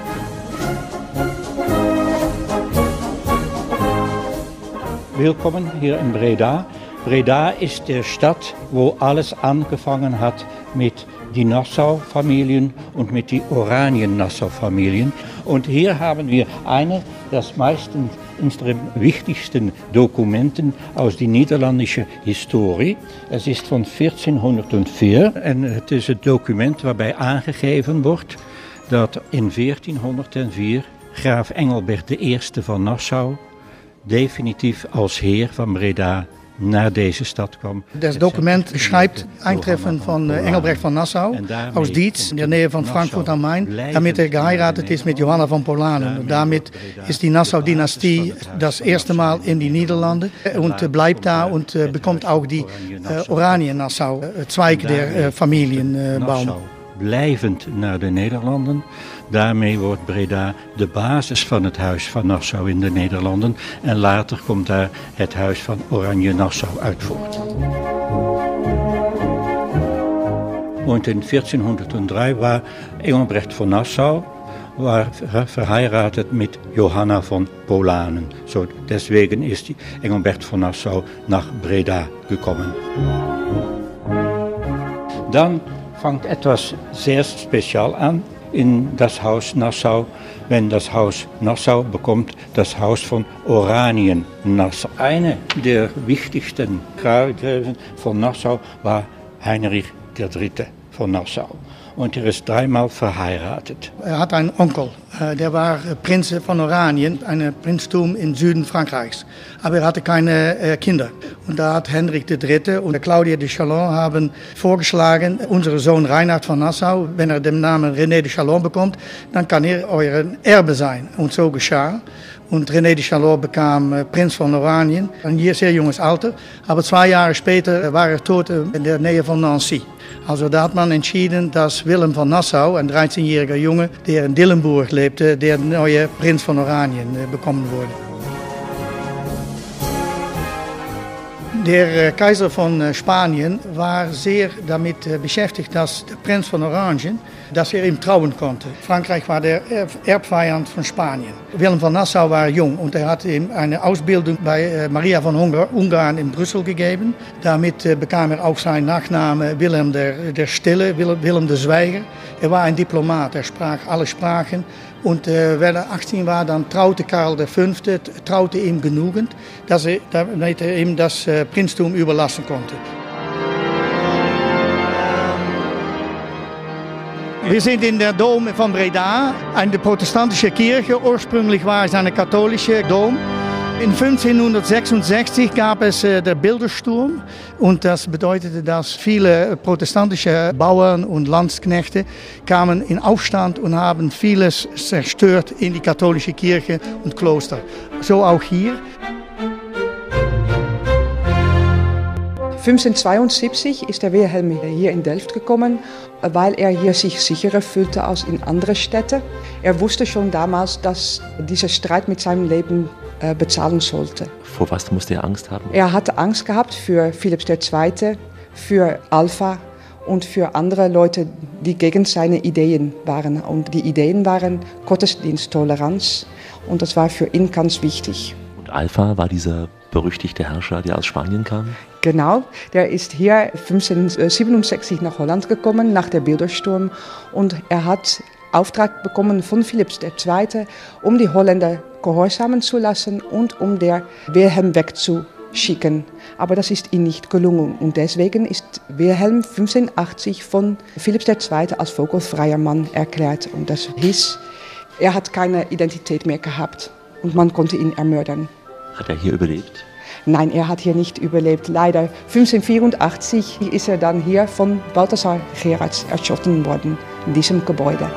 Willkommen hier in Breda. Breda ist die Stadt, wo alles angefangen hat mit die Nassau-Familien und mit die Oranien-Nassau-Familien. Und hier haben wir eine der meisten unserer wichtigsten Dokumenten aus der niederländischen Historie. Es ist von 1404 en het is het document waarbij aangegeven wordt dat in 1404 graaf Engelbert I van Nassau definitief als heer van Breda naar deze stad kwam. Das Dokument beschreibt Eintreffen von äh, Engelbrecht von Nassau aus Dietz in der Nähe von Frankfurt am Main, damit er geheiratet ist mit Johanna von Polanen. Und damit ist die Nassau-Dynastie das erste Mal in die Niederlande und äh, bleibt da und äh, bekommt auch die Oranien-Nassau-Zweig der äh, Familienbaum. Blijvend naar de Nederlanden. Daarmee wordt Breda de basis van het Huis van Nassau in de Nederlanden. En later komt daar het Huis van Oranje-Nassau uit voort. In 1403 war Engelbrecht von Nassau war verheiratet mit Johanna von Polanen. So, deswegen ist Engelbert von Nassau nach Breda gekommen. Dann fängt etwas sehr spezial an in das Haus Nassau, wenn das Haus Nassau bekommt das Haus von Oranien Nassau. Eine der wichtigsten Grafen von Nassau war Heinrich III. von Nassau und er ist dreimal verheiratet. Er hat einen Onkel, äh, der war Prinz von Oranien, ein Prinztum im Süden Frankreichs. Aber er hatte keine äh, Kinder. Und da hat Henrik III. und Claudia de Chalon haben vorgeschlagen, unser Sohn Reinhard von Nassau, wenn er den Namen René de Chalon bekommt, dann kann er euer Erbe sein. Und so geschah. Und René de Chalon bekam äh, Prinz von Oranien, ein sehr junges Alter. Aber zwei Jahre später war er tot in der Nähe von Nancy. Also da hat man entschieden, dass Willem von Nassau, ein 13-jähriger Junge, der in Dillenburg Prinz von Oranien äh, bekommen wurde. Der äh, Kaiser von äh, Spanien war sehr damit beschäftigt, dass der Prinz von Oranien, dass er ihm trauen konnte. Frankreich war der Erbfeind von Spanien. Willem von Nassau war jung und er hat ihm eine Ausbildung bei Maria von Ungarn in Brüssel gegeben. Damit bekam er auch seinen Nachnamen Willem der, der Stille, Willem der Zwijger. Er war ein Diplomat, er sprach alle Sprachen. Und äh, wenn er 18 war, dann traute Karl V. traute ihm genügend, dass er, damit er ihm das äh, Prinztum überlassen konnte. Wir sind in der Dom von Breda, eine protestantische Kirche. Ursprünglich war es eine katholische Dom. In 1566 gab es äh, der Bildersturm und das bedeutete, dass viele protestantische Bauern und Landsknechte kamen in Aufstand und haben vieles zerstört in die katholische Kirche und Kloster. So auch hier. 1572 ist der Wilhelm hier in Delft gekommen, weil er hier sich sicherer fühlte als in anderen Städten. Er wusste schon damals, dass dieser Streit mit seinem Leben äh, bezahlen sollte. Vor was musste er Angst haben? Er hatte Angst gehabt für Philips II., für Alpha und für andere Leute, die gegen seine Ideen waren. Und die Ideen waren Gottesdienst, Toleranz und das war für ihn ganz wichtig. Und Alpha war dieser berüchtigte Herrscher, der aus Spanien kam? Genau, der ist hier 1567 nach Holland gekommen, nach der Bildersturm. Und er hat Auftrag bekommen von Philips II., um die Holländer gehorsamen zu lassen und um der Wilhelm wegzuschicken. Aber das ist ihm nicht gelungen und deswegen ist Wilhelm 1580 von Philips II. als vogelfreier Mann erklärt. Und das hieß, er hat keine Identität mehr gehabt und man konnte ihn ermördern. Hat er hier überlebt? Nein, er hat hier nicht überlebt. Leider 1584 ist er dann hier von Balthasar Gerards erschossen worden, in diesem Gebäude.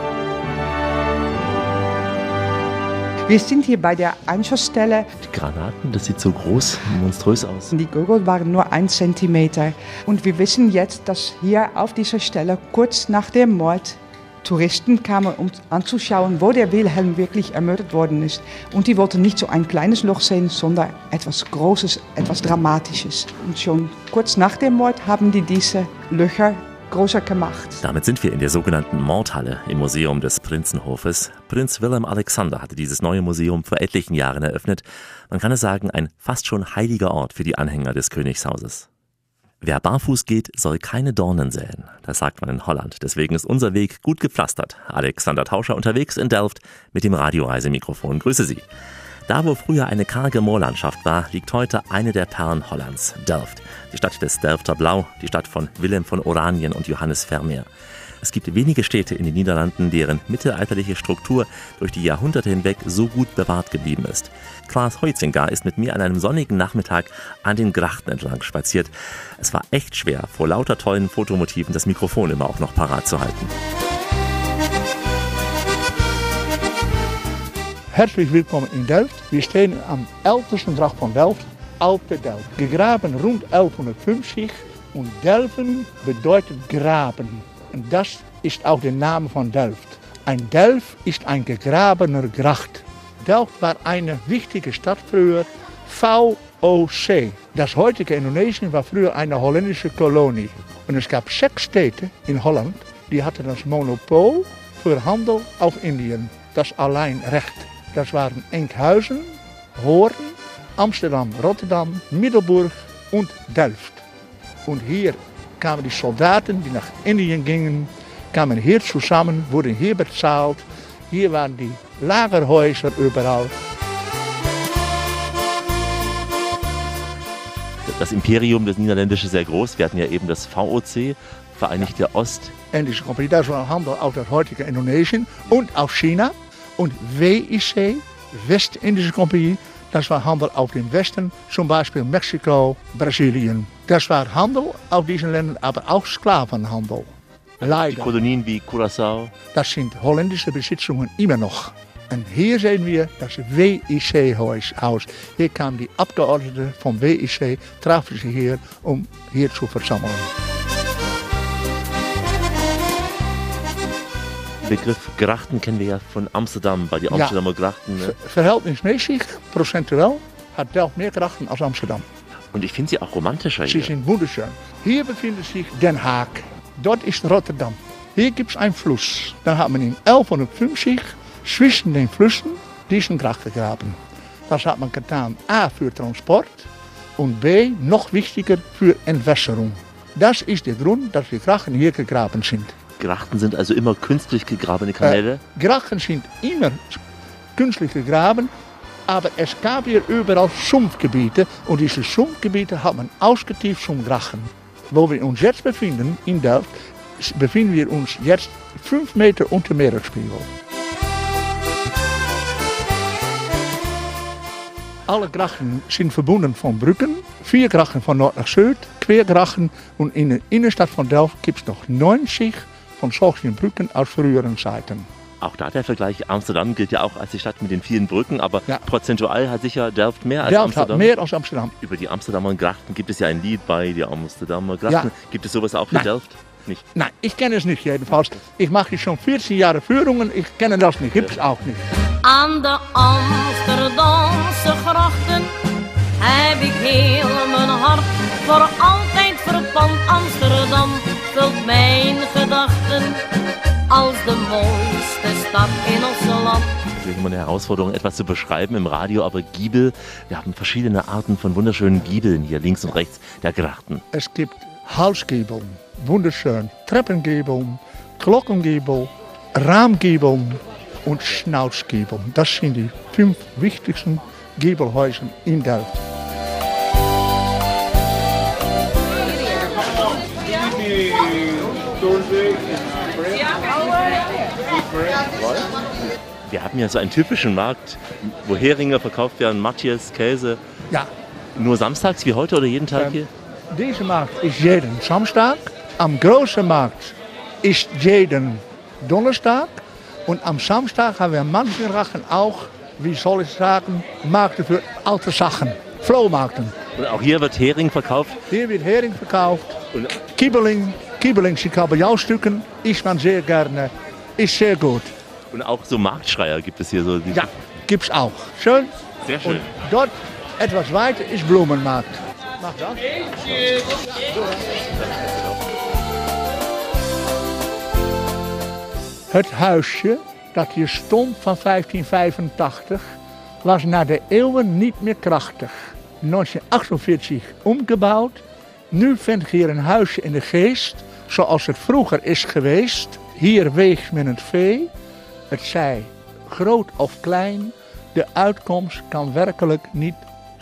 Wir sind hier bei der Einschussstelle. Die Granaten, das sieht so groß, monströs aus. Die Gurgel waren nur ein Zentimeter. Und wir wissen jetzt, dass hier auf dieser Stelle kurz nach dem Mord Touristen kamen, um anzuschauen, wo der Wilhelm wirklich ermordet worden ist. Und die wollten nicht so ein kleines Loch sehen, sondern etwas Großes, etwas Dramatisches. Und schon kurz nach dem Mord haben die diese Löcher größer gemacht. Damit sind wir in der sogenannten Mordhalle im Museum des Prinzenhofes. Prinz Wilhelm Alexander hatte dieses neue Museum vor etlichen Jahren eröffnet. Man kann es sagen, ein fast schon heiliger Ort für die Anhänger des Königshauses. Wer barfuß geht, soll keine Dornen säen. Das sagt man in Holland. Deswegen ist unser Weg gut gepflastert. Alexander Tauscher unterwegs in Delft mit dem Radioreisemikrofon. Grüße Sie. Da, wo früher eine karge Moorlandschaft war, liegt heute eine der Perlen Hollands, Delft. Die Stadt des Delfter Blau, die Stadt von Willem von Oranien und Johannes Vermeer. Es gibt wenige Städte in den Niederlanden, deren mittelalterliche Struktur durch die Jahrhunderte hinweg so gut bewahrt geblieben ist. Klaas Heutzinger ist mit mir an einem sonnigen Nachmittag an den Grachten entlang spaziert. Es war echt schwer, vor lauter tollen Fotomotiven das Mikrofon immer auch noch parat zu halten. Herzlich willkommen in Delft. Wir stehen am ältesten Dracht von Delft, Alte Delft. Gegraben rund 1150 und Delfen bedeutet graben. Und das ist auch der Name von Delft. Ein Delft ist ein gegrabener Gracht. Delft war eine wichtige Stadt früher, VOC. Das heutige Indonesien war früher eine holländische Kolonie. Und es gab sechs Städte in Holland, die hatten das Monopol für Handel auf Indien. Das Alleinrecht. Das waren Enkhuizen, Hoorn, Amsterdam, Rotterdam, Middelburg und Delft. Und hier kamen die Soldaten, die nach Indien gingen, kamen hier zusammen, wurden hier bezahlt. Hier waren die Lagerhäuser überall. Das Imperium, das Niederländische, ist sehr groß. Wir hatten ja eben das VOC, Vereinigte Ost. Indische Kompanie, das war Handel auf das heutige Indonesien und auf China. Und WIC, Westindische Kompanie, das war Handel auf dem Westen, zum Beispiel Mexiko, Brasilien. Das war Handel auf diesen Ländern, aber auch Sklavenhandel. Die Leider. Kolonien wie Curaçao. Das sind holländische Besitzungen immer noch. Und hier sehen wir das WIC-Haus. Hier kamen die Abgeordneten vom WIC, trafen sich hier, um hier zu versammeln. Begriff Grachten kennen wir ja von Amsterdam, bei die Ja. Amsterdamer Grachten. Ne? Verhältnismäßig, prozentuell, hat Delft mehr Grachten als Amsterdam. Und ich finde sie auch romantischer Sie hier. sind wunderschön. Hier befindet sich Den Haag. Dort ist Rotterdam. Hier gibt es einen Fluss. Dann hat man in 1150 zwischen den Flüssen diesen Gracht gegraben. Das hat man getan A für Transport und B noch wichtiger für Entwässerung. Das ist der Grund, dass die Grachten hier gegraben sind. Grachten sind also immer künstlich gegrabene Kanäle. Äh, Grachten sind immer künstlich gegraben, aber es gab hier überall Sumpfgebiete und diese Sumpfgebiete hat man ausgetieft zum Grachen. Wo wir uns jetzt befinden, in Delft, befinden wir uns jetzt 5 Meter unter Meeresspiegel. Alle Grachten sind verbunden von Brücken, vier Grachten von Nord nach Süd, Quergrachten und in der Innenstadt von Delft gibt es noch 90 von solchen Brücken aus früheren Zeiten. Auch da der Vergleich, Amsterdam gilt ja auch als die Stadt mit den vielen Brücken, aber prozentual hat sicher Delft mehr als Delft Amsterdam. hat mehr als Amsterdam. Über die Amsterdamer Grachten gibt es ja ein Lied bei die Amsterdamer Grachten. Ja. Gibt es sowas auch in Nein. Delft? Nicht. Nein, ich kenne es nicht jedenfalls. Ich mache schon 14 Jahre Führungen, ich kenne das nicht, gibt es auch nicht. Aan de Amsterdamse grachten heb ik heel mijn hart voor altijd verpand. Amsterdam vult mijn gedachten als de mooiste stad in ons land. Immer eine Herausforderung, etwas zu beschreiben im Radio, aber Giebel, wir haben verschiedene Arten von wunderschönen Giebeln hier links und rechts der Grachten. Es gibt Hausgiebel, wunderschön, Treppengiebel, Glockengiebel, Rahmgiebel und Schnauzgiebel. Das sind die fünf wichtigsten Giebelhäuser in Delft. Wir haben ja so einen typischen Markt, wo Heringe verkauft werden, Matjes, Käse. Ja. Nur samstags wie heute oder jeden Tag Ähm, hier? Deze Markt ist jeden Samstag. Am großen Markt ist jeden Donnerstag. Und am Samstag haben wir manche Rachen auch, wie soll ich sagen, Märkte für alte Sachen. Flohmarkten. Und auch hier wird Hering verkauft. Hier wird Hering verkauft. Kiebeling, Kiebeling sind Kabeljaustukken. Isst man sehr gerne. Ist sehr gut. Und auch so Marktschreier gibt es hier so. Ja, gibt's auch. Schön. Sehr schön. Und dort etwas weiter ist Blumenmarkt. Mach das. Het huisje dat hier stond van 1585 was na de eeuwen niet meer krachtig. 1948 omgebouwd. Nu vindt hier een huisje in de geest, zoals het vroeger is geweest. Hier weegt men het vee. Het zij groot of klein. De uitkomst kan werkelijk niet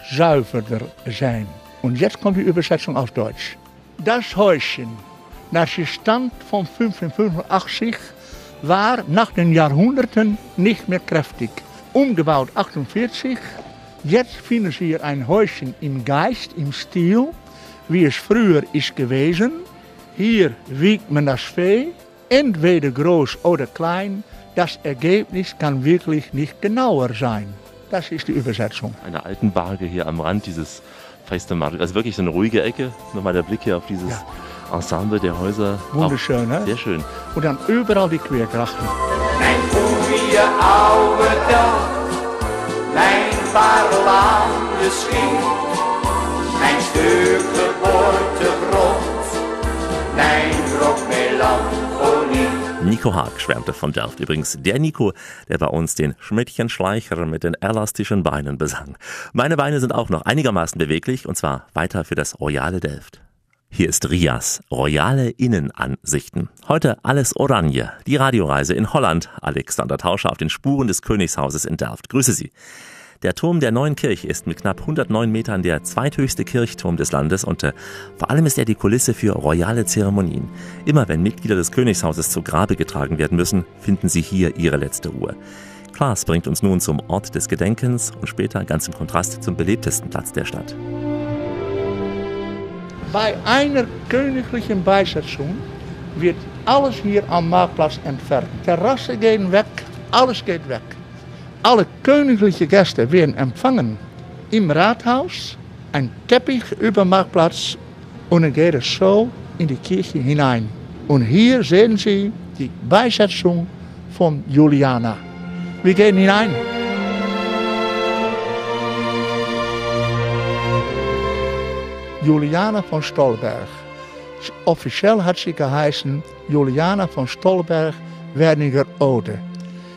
zuiverder zijn. Und jetzt kommt die Übersetzung auf Deutsch. Das Häuschen, hier stand von 1585, war nach den Jahrhunderten nicht mehr kräftig. Umgebaut 48. Jetzt finden Sie hier ein Häuschen im Geist, im Stil, wie es früher ist gewesen. Hier wiegt man das Vee, entweder groß oder klein. Das Ergebnis kann wirklich nicht genauer sein. Das ist die Übersetzung. Eine alten Barge hier am Rand dieses Feistermarkt. Also wirklich so eine ruhige Ecke. Nochmal der Blick hier auf dieses Ensemble der Häuser. Wunderschön, ne? Sehr schön. Und dann überall die Querkrachten. goeie oude dag. Mijn pareltjeschiet. Mijn stuk geboortegrond. Eindruck Melancholie. Nico Haag schwärmte von Delft. Übrigens der Nico, der bei uns den Schmidtchen Schleicher mit den elastischen Beinen besang. Meine Beine sind auch noch einigermaßen beweglich und zwar weiter für das Royale Delft. Hier ist Rias, royale Innenansichten. Heute alles Oranje, die Radioreise in Holland. Alexander Tauscher auf den Spuren des Königshauses in Delft. Grüße Sie. Der Turm der neuen Kirche ist mit knapp 109 Metern der zweithöchste Kirchturm des Landes und äh, vor allem ist er die Kulisse für royale Zeremonien. Immer wenn Mitglieder des Königshauses zu Grabe getragen werden müssen, finden sie hier ihre letzte Ruhe. Klaas bringt uns nun zum Ort des Gedenkens und später ganz im Kontrast zum belebtesten Platz der Stadt. Bei einer königlichen Beisetzung wird alles hier am Marktplatz entfernt. Terrassen gehen weg, alles geht weg. Alle königlichen Gäste werden empfangen im Rathaus, ein Teppich über Marktplatz dann geht es so in die Kirche hinein. Und hier sehen Sie die Beisetzung von Juliana. Wir gehen hinein. Juliana von Stolberg. Offiziell hat sie geheißen Juliana von Stolberg Werniger Ode.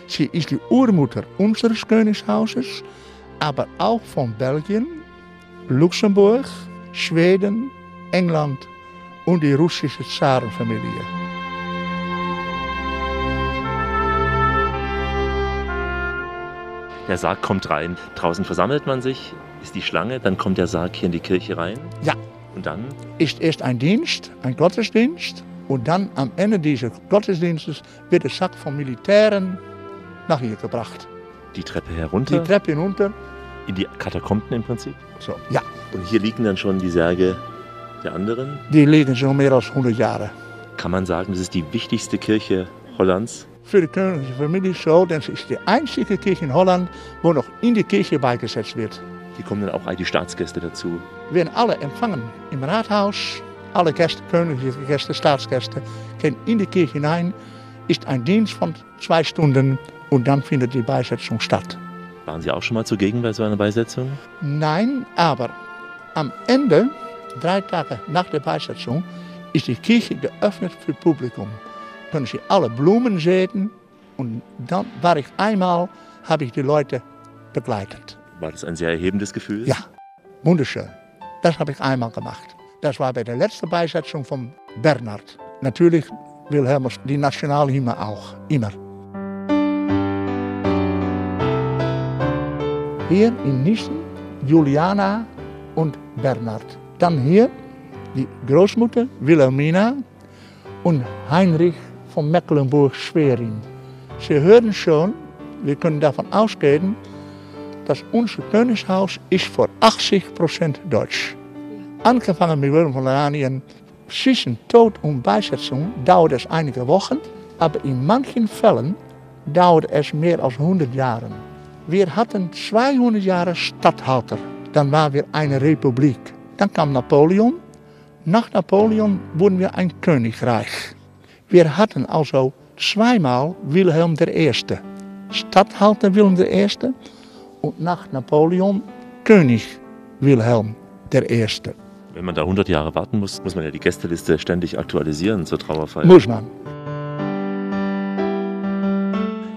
Sie ist die Urmutter unseres Königshauses, aber auch von Belgien, Luxemburg, Schweden, England und die russische Zarenfamilie. Der Sarg kommt rein. Draußen versammelt man sich, ist die Schlange, dann kommt der Sarg hier in die Kirche rein. Ja. Und dann? Ist erst ein Dienst, ein Gottesdienst, und dann am Ende dieses Gottesdienstes wird der Sack von Militären nach hier gebracht. Die Treppe herunter? Die Treppe hinunter. In die Katakomben im Prinzip? So, ja. Und hier liegen dann schon die Särge der anderen? Die liegen schon mehr als 100 Jahre. Kann man sagen, das ist die wichtigste Kirche Hollands? Für die königliche Familie so, denn es ist die einzige Kirche in Holland, wo noch in die Kirche beigesetzt wird. Hier kommen dann auch all die Staatsgäste dazu. werden alle empfangen im Rathaus. Alle Gäste, königliche Gäste, Staatsgäste, gehen in die Kirche hinein. Ist ein Dienst von zwei Stunden und dann findet die Beisetzung statt. Waren Sie auch schon mal zugegen bei so einer Beisetzung? Nein, aber am Ende, drei Tage nach der Beisetzung, ist die Kirche geöffnet für Publikum. Können Sie alle Blumen sehen und dann war ich einmal, habe ich die Leute begleitet. War das ein sehr erhebendes Gefühl? Ja, wunderschön. Das habe ich einmal gemacht. Das war bei der letzten Beisetzung von Bernhard. Natürlich Wilhelmus, die Nationalhymne auch, immer. Hier in Nissen Juliana und Bernhard. Dann hier die Großmutter Wilhelmina und Heinrich von Mecklenburg-Schwerin. Sie hören schon, wir können davon ausgehen, dass unser Königshaus ist für 80% deutsch. Angefangen mit Wilhelm von Oranien, zwischen Tod und Beisetzung dauert es einige Wochen, aber in manchen Fällen dauert es mehr als 100 Jahre. Wir hatten 200 Jahre Statthalter, dann waren wir eine Republik. Dann kam Napoleon. Nach Napoleon wurden wir ein Königreich. Wir hatten also zweimal Wilhelm I. Statthalter Wilhelm I. und nach Napoleon König Wilhelm I. Wenn man da 100 Jahre warten muss, muss man ja die Gästeliste ständig aktualisieren zur Trauerfeier. Muss man.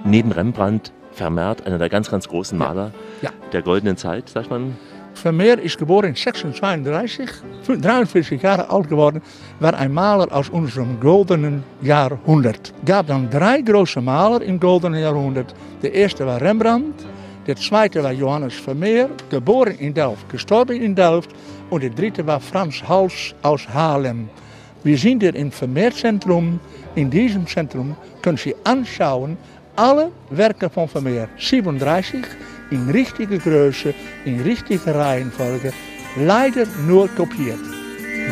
Neben Rembrandt Vermeer, einer der ganz, ganz großen Maler Ja. der goldenen Zeit, sagt man. Vermeer ist geboren in 1632, 43 Jahre alt geworden, war ein Maler aus unserem goldenen Jahrhundert. gab dann drei große Maler im goldenen Jahrhundert. Der erste war Rembrandt, der zweite war Johannes Vermeer, geboren in Delft, gestorben in Delft. Und der dritte war Franz Hals aus Haarlem. Wir sind hier im Vermeerzentrum. In diesem Zentrum können Sie anschauen alle Werke von Vermeer. 37 in richtige Größe, in richtige Reihenfolge. Leider nur kopiert.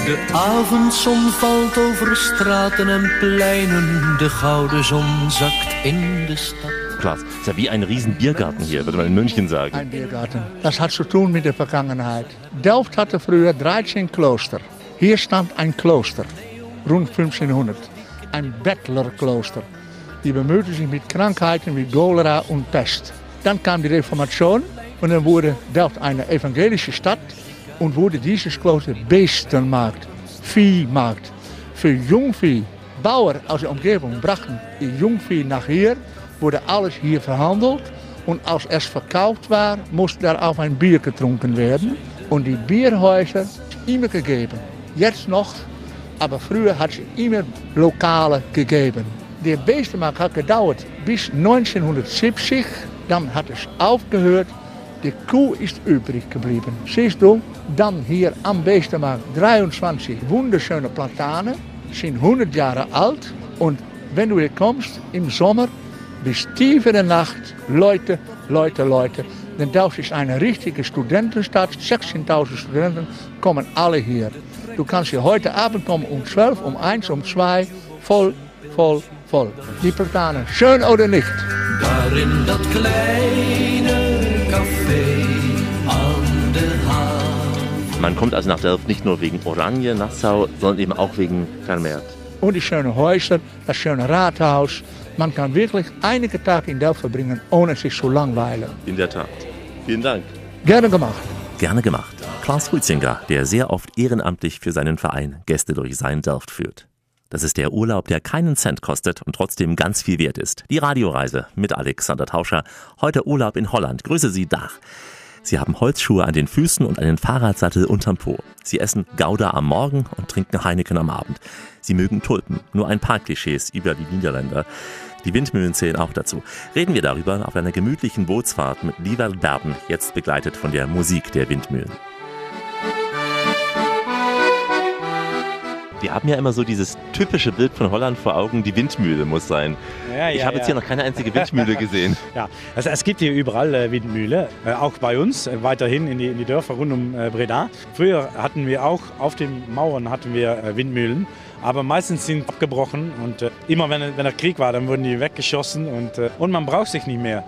De avondzon valt over straten en pleinen, de gouden zon zakt in de stad. Klaas, ist ja wie ein riesen Biergarten hier, würde man in München sagen. Ein Biergarten. Das hat zu tun mit der Vergangenheit. Delft hatte früher 13 Kloster. Hier stand ein Kloster, rund 1500. Ein Bettlerkloster. Die bemühte sich mit Krankheiten wie Cholera und Pest. Dann kam die Reformation und dann wurde Delft eine evangelische Stadt und wurde dieses Kloster Beestenmarkt, Viehmarkt. für Jungvieh. Bauer aus der Umgebung brachten die Jungvieh nach hier, wurde alles hier verhandelt. Und als es verkauft war, musste daar auch ein Bier getrunken werden. Und die Bierhäuser immer gegeben. Jetzt noch, aber früher hat es immer Lokale gegeben. Der Beestenmarkt hat gedauert bis 1970. Dann hat es aufgehört. Die Kuh ist übrig geblieben. Siehst du, dann hier am Beestenmarkt 23 wunderschöne Platanen, sind 100 Jahre alt. Und wenn du hier kommst im Sommer, bis tief in der Nacht, Leute, Leute, Leute. Denn das ist eine richtige Studentenstadt. 16.000 Studenten kommen alle hier. Du kannst hier heute Abend kommen um 12, um 1, um 2. Voll, voll, voll. Die Platanen, schön oder nicht? Daar in dat kleine café aan de haven. Man kommt also nach Delft nicht nur wegen Oranje, Nassau, sondern eben auch wegen Vermeer. Und die schönen Häuser, das schöne Rathaus. Man kann wirklich einige Tage in Delft verbringen, ohne sich zu langweilen. In der Tat. Vielen Dank. Gerne gemacht. Gerne gemacht. Klaus Huizinger, der sehr oft ehrenamtlich für seinen Verein Gäste durch sein Delft führt. Das ist der Urlaub, der keinen Cent kostet und trotzdem ganz viel wert ist. Die Radioreise mit Alexander Tauscher. Heute Urlaub in Holland. Grüße Sie Dach. Sie haben Holzschuhe an den Füßen und einen Fahrradsattel unterm Po. Sie essen Gouda am Morgen und trinken Heineken am Abend. Sie mögen Tulpen. Nur ein paar Klischees über die Niederländer. Die Windmühlen zählen auch dazu. Reden wir darüber auf einer gemütlichen Bootsfahrt mit Lieber Berben, jetzt begleitet von der Musik der Windmühlen. Wir haben ja immer so dieses typische Bild von Holland vor Augen, die Windmühle muss sein. Ja, ich ja, habe jetzt ja. hier noch keine einzige Windmühle gesehen. Ja, also es gibt hier überall äh, Windmühle, äh, auch bei uns, äh, weiterhin in die, in die Dörfer rund um äh, Breda. Früher hatten wir auch auf den Mauern hatten wir äh, Windmühlen, aber meistens sind abgebrochen und äh, immer wenn, wenn der Krieg war, dann wurden die weggeschossen und, und man braucht sich nicht mehr.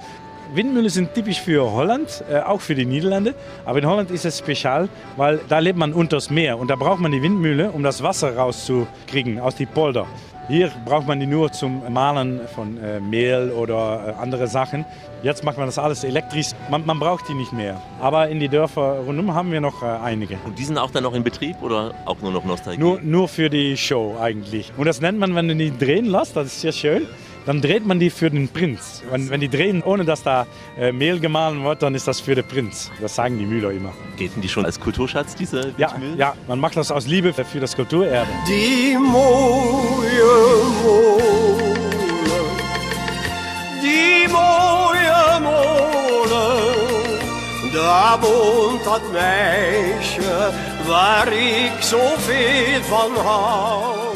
Windmühlen sind typisch für Holland, äh, auch für die Niederlande. Aber in Holland ist es spezial, weil da lebt man unters Meer und da braucht man die Windmühle, um das Wasser rauszukriegen aus die Polder. Hier braucht man die nur zum Mahlen von äh, Mehl oder äh, andere Sachen. Jetzt macht man das alles elektrisch. Man, man braucht die nicht mehr. Aber in die Dörfer rundum haben wir noch äh, einige. Und die sind auch dann noch in Betrieb oder auch nur noch Nostalgie? Nur, nur für die Show eigentlich. Und das nennt man, wenn du die drehen lässt, das ist sehr schön. Dann dreht man die für den Prinz. Wenn, wenn die drehen, ohne dass da äh, Mehl gemahlen wird, dann ist das für den Prinz. Das sagen die Müller immer. Gelten die schon als Kulturschatz, diese Ja, ja, man macht das aus Liebe für das Kulturerbe. Die mooie molen, die mooie molen, daar woont dat meisje waar ik zoveel van hou.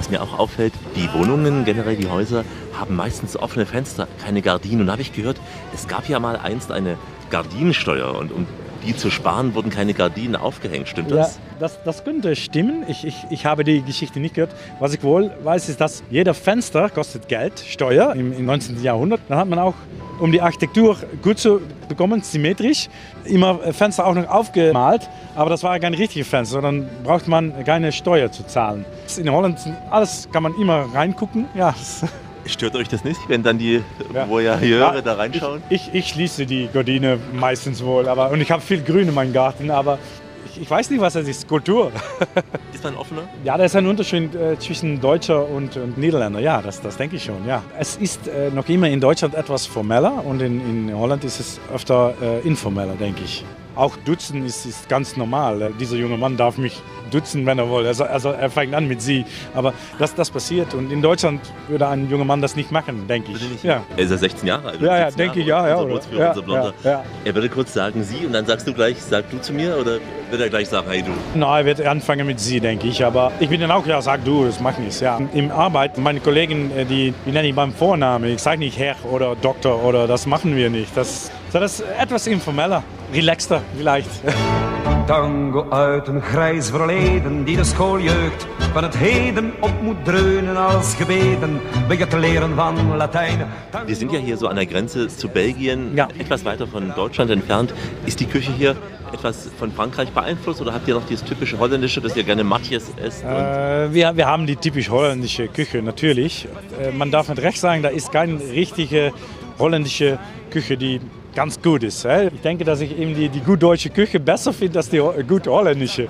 Was mir auch auffällt, die Wohnungen, generell die Häuser, haben meistens offene Fenster, keine Gardinen. Und da habe ich gehört, es gab ja mal einst eine Gardinensteuer und um die zu sparen, wurden keine Gardinen aufgehängt. Stimmt Ja, das? das, das könnte stimmen. Ich, ich, ich habe die Geschichte nicht gehört. Was ich wohl weiß, ist, dass jeder Fenster kostet Geld, Steuer im, im 19. Jahrhundert. Dann hat man auch, um die Architektur gut zu bekommen, symmetrisch, immer Fenster auch noch aufgemalt. Aber das war kein richtiges Fenster, dann braucht man keine Steuer zu zahlen. In Holland alles kann man immer reingucken. Ja, Stört euch das nicht, wenn dann die Voyageure da reinschauen? Ich, ich, ich schließe die Gardine meistens wohl. Aber, und ich habe viel Grün in meinem Garten, aber ich, ich weiß nicht, was das ist. Kultur. Ist man offener? Ja, da ist ein Unterschied äh, zwischen Deutscher und, und Niederländer. Ja, das, das denke ich schon. Ja. Es ist äh, noch immer in Deutschland etwas formeller und in, in Holland ist es öfter äh, informeller, denke ich. Auch duzen ist, ist ganz normal. Äh, Dieser junge Mann darf mich duzen, wenn er will. Also, also er fängt an mit sie. Aber das, das passiert. Und in Deutschland würde ein junger Mann das nicht machen, denke ich. Ja. Er ist ja 16 Jahre alt. Ja, ja, 17 denke ich, ja, ja, Ja, ja, ja. Er würde kurz sagen Sie und dann sagst du gleich, sag du zu mir oder wird er gleich sagen, hey du? Na, er wird anfangen mit sie, denke ich. Aber ich bin dann auch, ja, sag du, das mach ich. Ja. Im Arbeit, meine Kollegen, äh, die, die nenne ich beim Vornamen. Ich sage nicht Herr oder Doktor oder das machen wir nicht. Das, so, das ist etwas informeller, relaxter vielleicht. Tango uit een grijs verleden die de schooljeugd van het heden op moet dreunen als gebeden bij het leren van Latijn. Wir sind ja hier so an der Grenze zu Belgien, etwas weiter von Deutschland entfernt. Ist die Küche hier etwas von Frankreich beeinflusst oder habt ihr noch dieses typische Holländische, das ihr gerne Matjes esst? Äh, wir, wir haben die typisch holländische Küche, natürlich. Äh, man darf mit Recht sagen, da ist keine richtige holländische Küche, die ganz gut ist. Hä? Ich denke, dass ich eben die, die gut deutsche Küche besser finde als die gut holländische.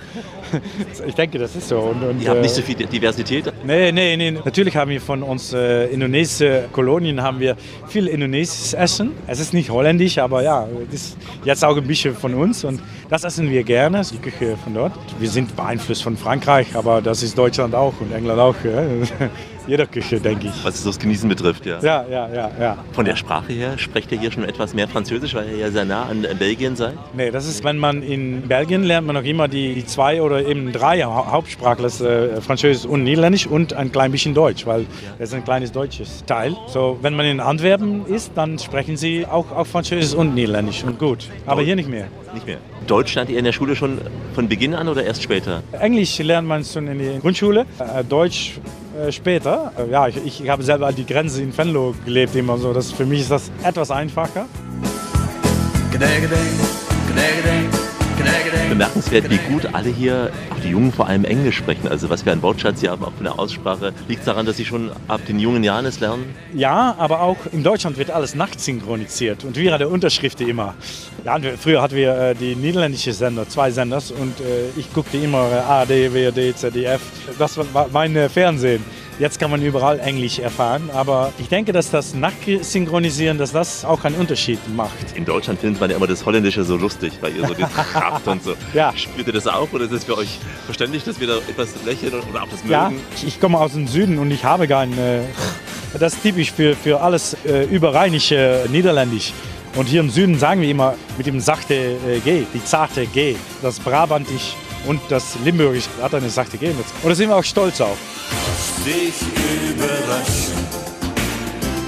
ich denke, das ist so. Und, und, Ihr habt nicht äh, so viel Diversität. Nee, nee, nee. Natürlich haben wir von uns äh, indonesischen Kolonien haben wir viel indonesisches Essen. Es ist nicht holländisch, aber ja, das ist jetzt auch ein bisschen von uns und das essen wir gerne, die Küche von dort. Wir sind beeinflusst von Frankreich, aber das ist Deutschland auch und England auch. Ja. Jeder Küche, denke ich. Was das Genießen betrifft, ja. Ja, ja, ja, ja. Von der Sprache her sprecht ihr hier schon etwas mehr Französisch, weil ihr ja sehr nah an Belgien seid? Nee, das ist, wenn man in Belgien lernt man noch immer die, die zwei oder eben drei Hau- Hauptsprachler, äh, Französisch und Niederländisch und ein klein bisschen Deutsch, weil ist ein kleines deutsches Teil. So, wenn man in Antwerpen ist, dann sprechen sie auch, auch Französisch und Niederländisch und gut. Aber hier nicht mehr. Nicht mehr. Deutsch lernt ihr in der Schule schon von Beginn an oder erst später? Englisch lernt man schon in der Grundschule, äh, Deutsch äh, später. Ja, ich, ich habe selber an die Grenze in Venlo gelebt immer so. Das, für mich ist das etwas einfacher. Bemerkenswert, wie gut alle hier, auch die Jungen vor allem Englisch sprechen. Also was wir an Wortschatz hier haben, auch von der Aussprache. Liegt es daran, dass sie schon ab den jungen Jahren es lernen? Ja, aber auch in Deutschland wird alles nachsynchronisiert und wir hatten Unterschriften immer. Ja, früher hatten wir äh, die niederländische Sender, zwei Senders und äh, ich guckte immer ARD, WRD, ZDF. Das war- mein Fernsehen. Jetzt kann man überall Englisch erfahren, aber ich denke, dass das Nachsynchronisieren, dass das auch einen Unterschied macht. In Deutschland findet man ja immer das Holländische so lustig, weil ihr so habt und so. Ja. Spürt ihr das auch oder ist es für euch verständlich, dass wir da etwas lächeln oder auch das mögen? Ja, ich, komme aus dem Süden und ich habe kein. Äh, das ist typisch für, für alles äh, überrheinische Niederländisch. Und hier im Süden sagen wir immer mit dem sachte äh, G, die zarte G. Das Brabantisch und das Limburgisch hat eine sachte G. Und da sind wir auch stolz auf. Dich überraschen,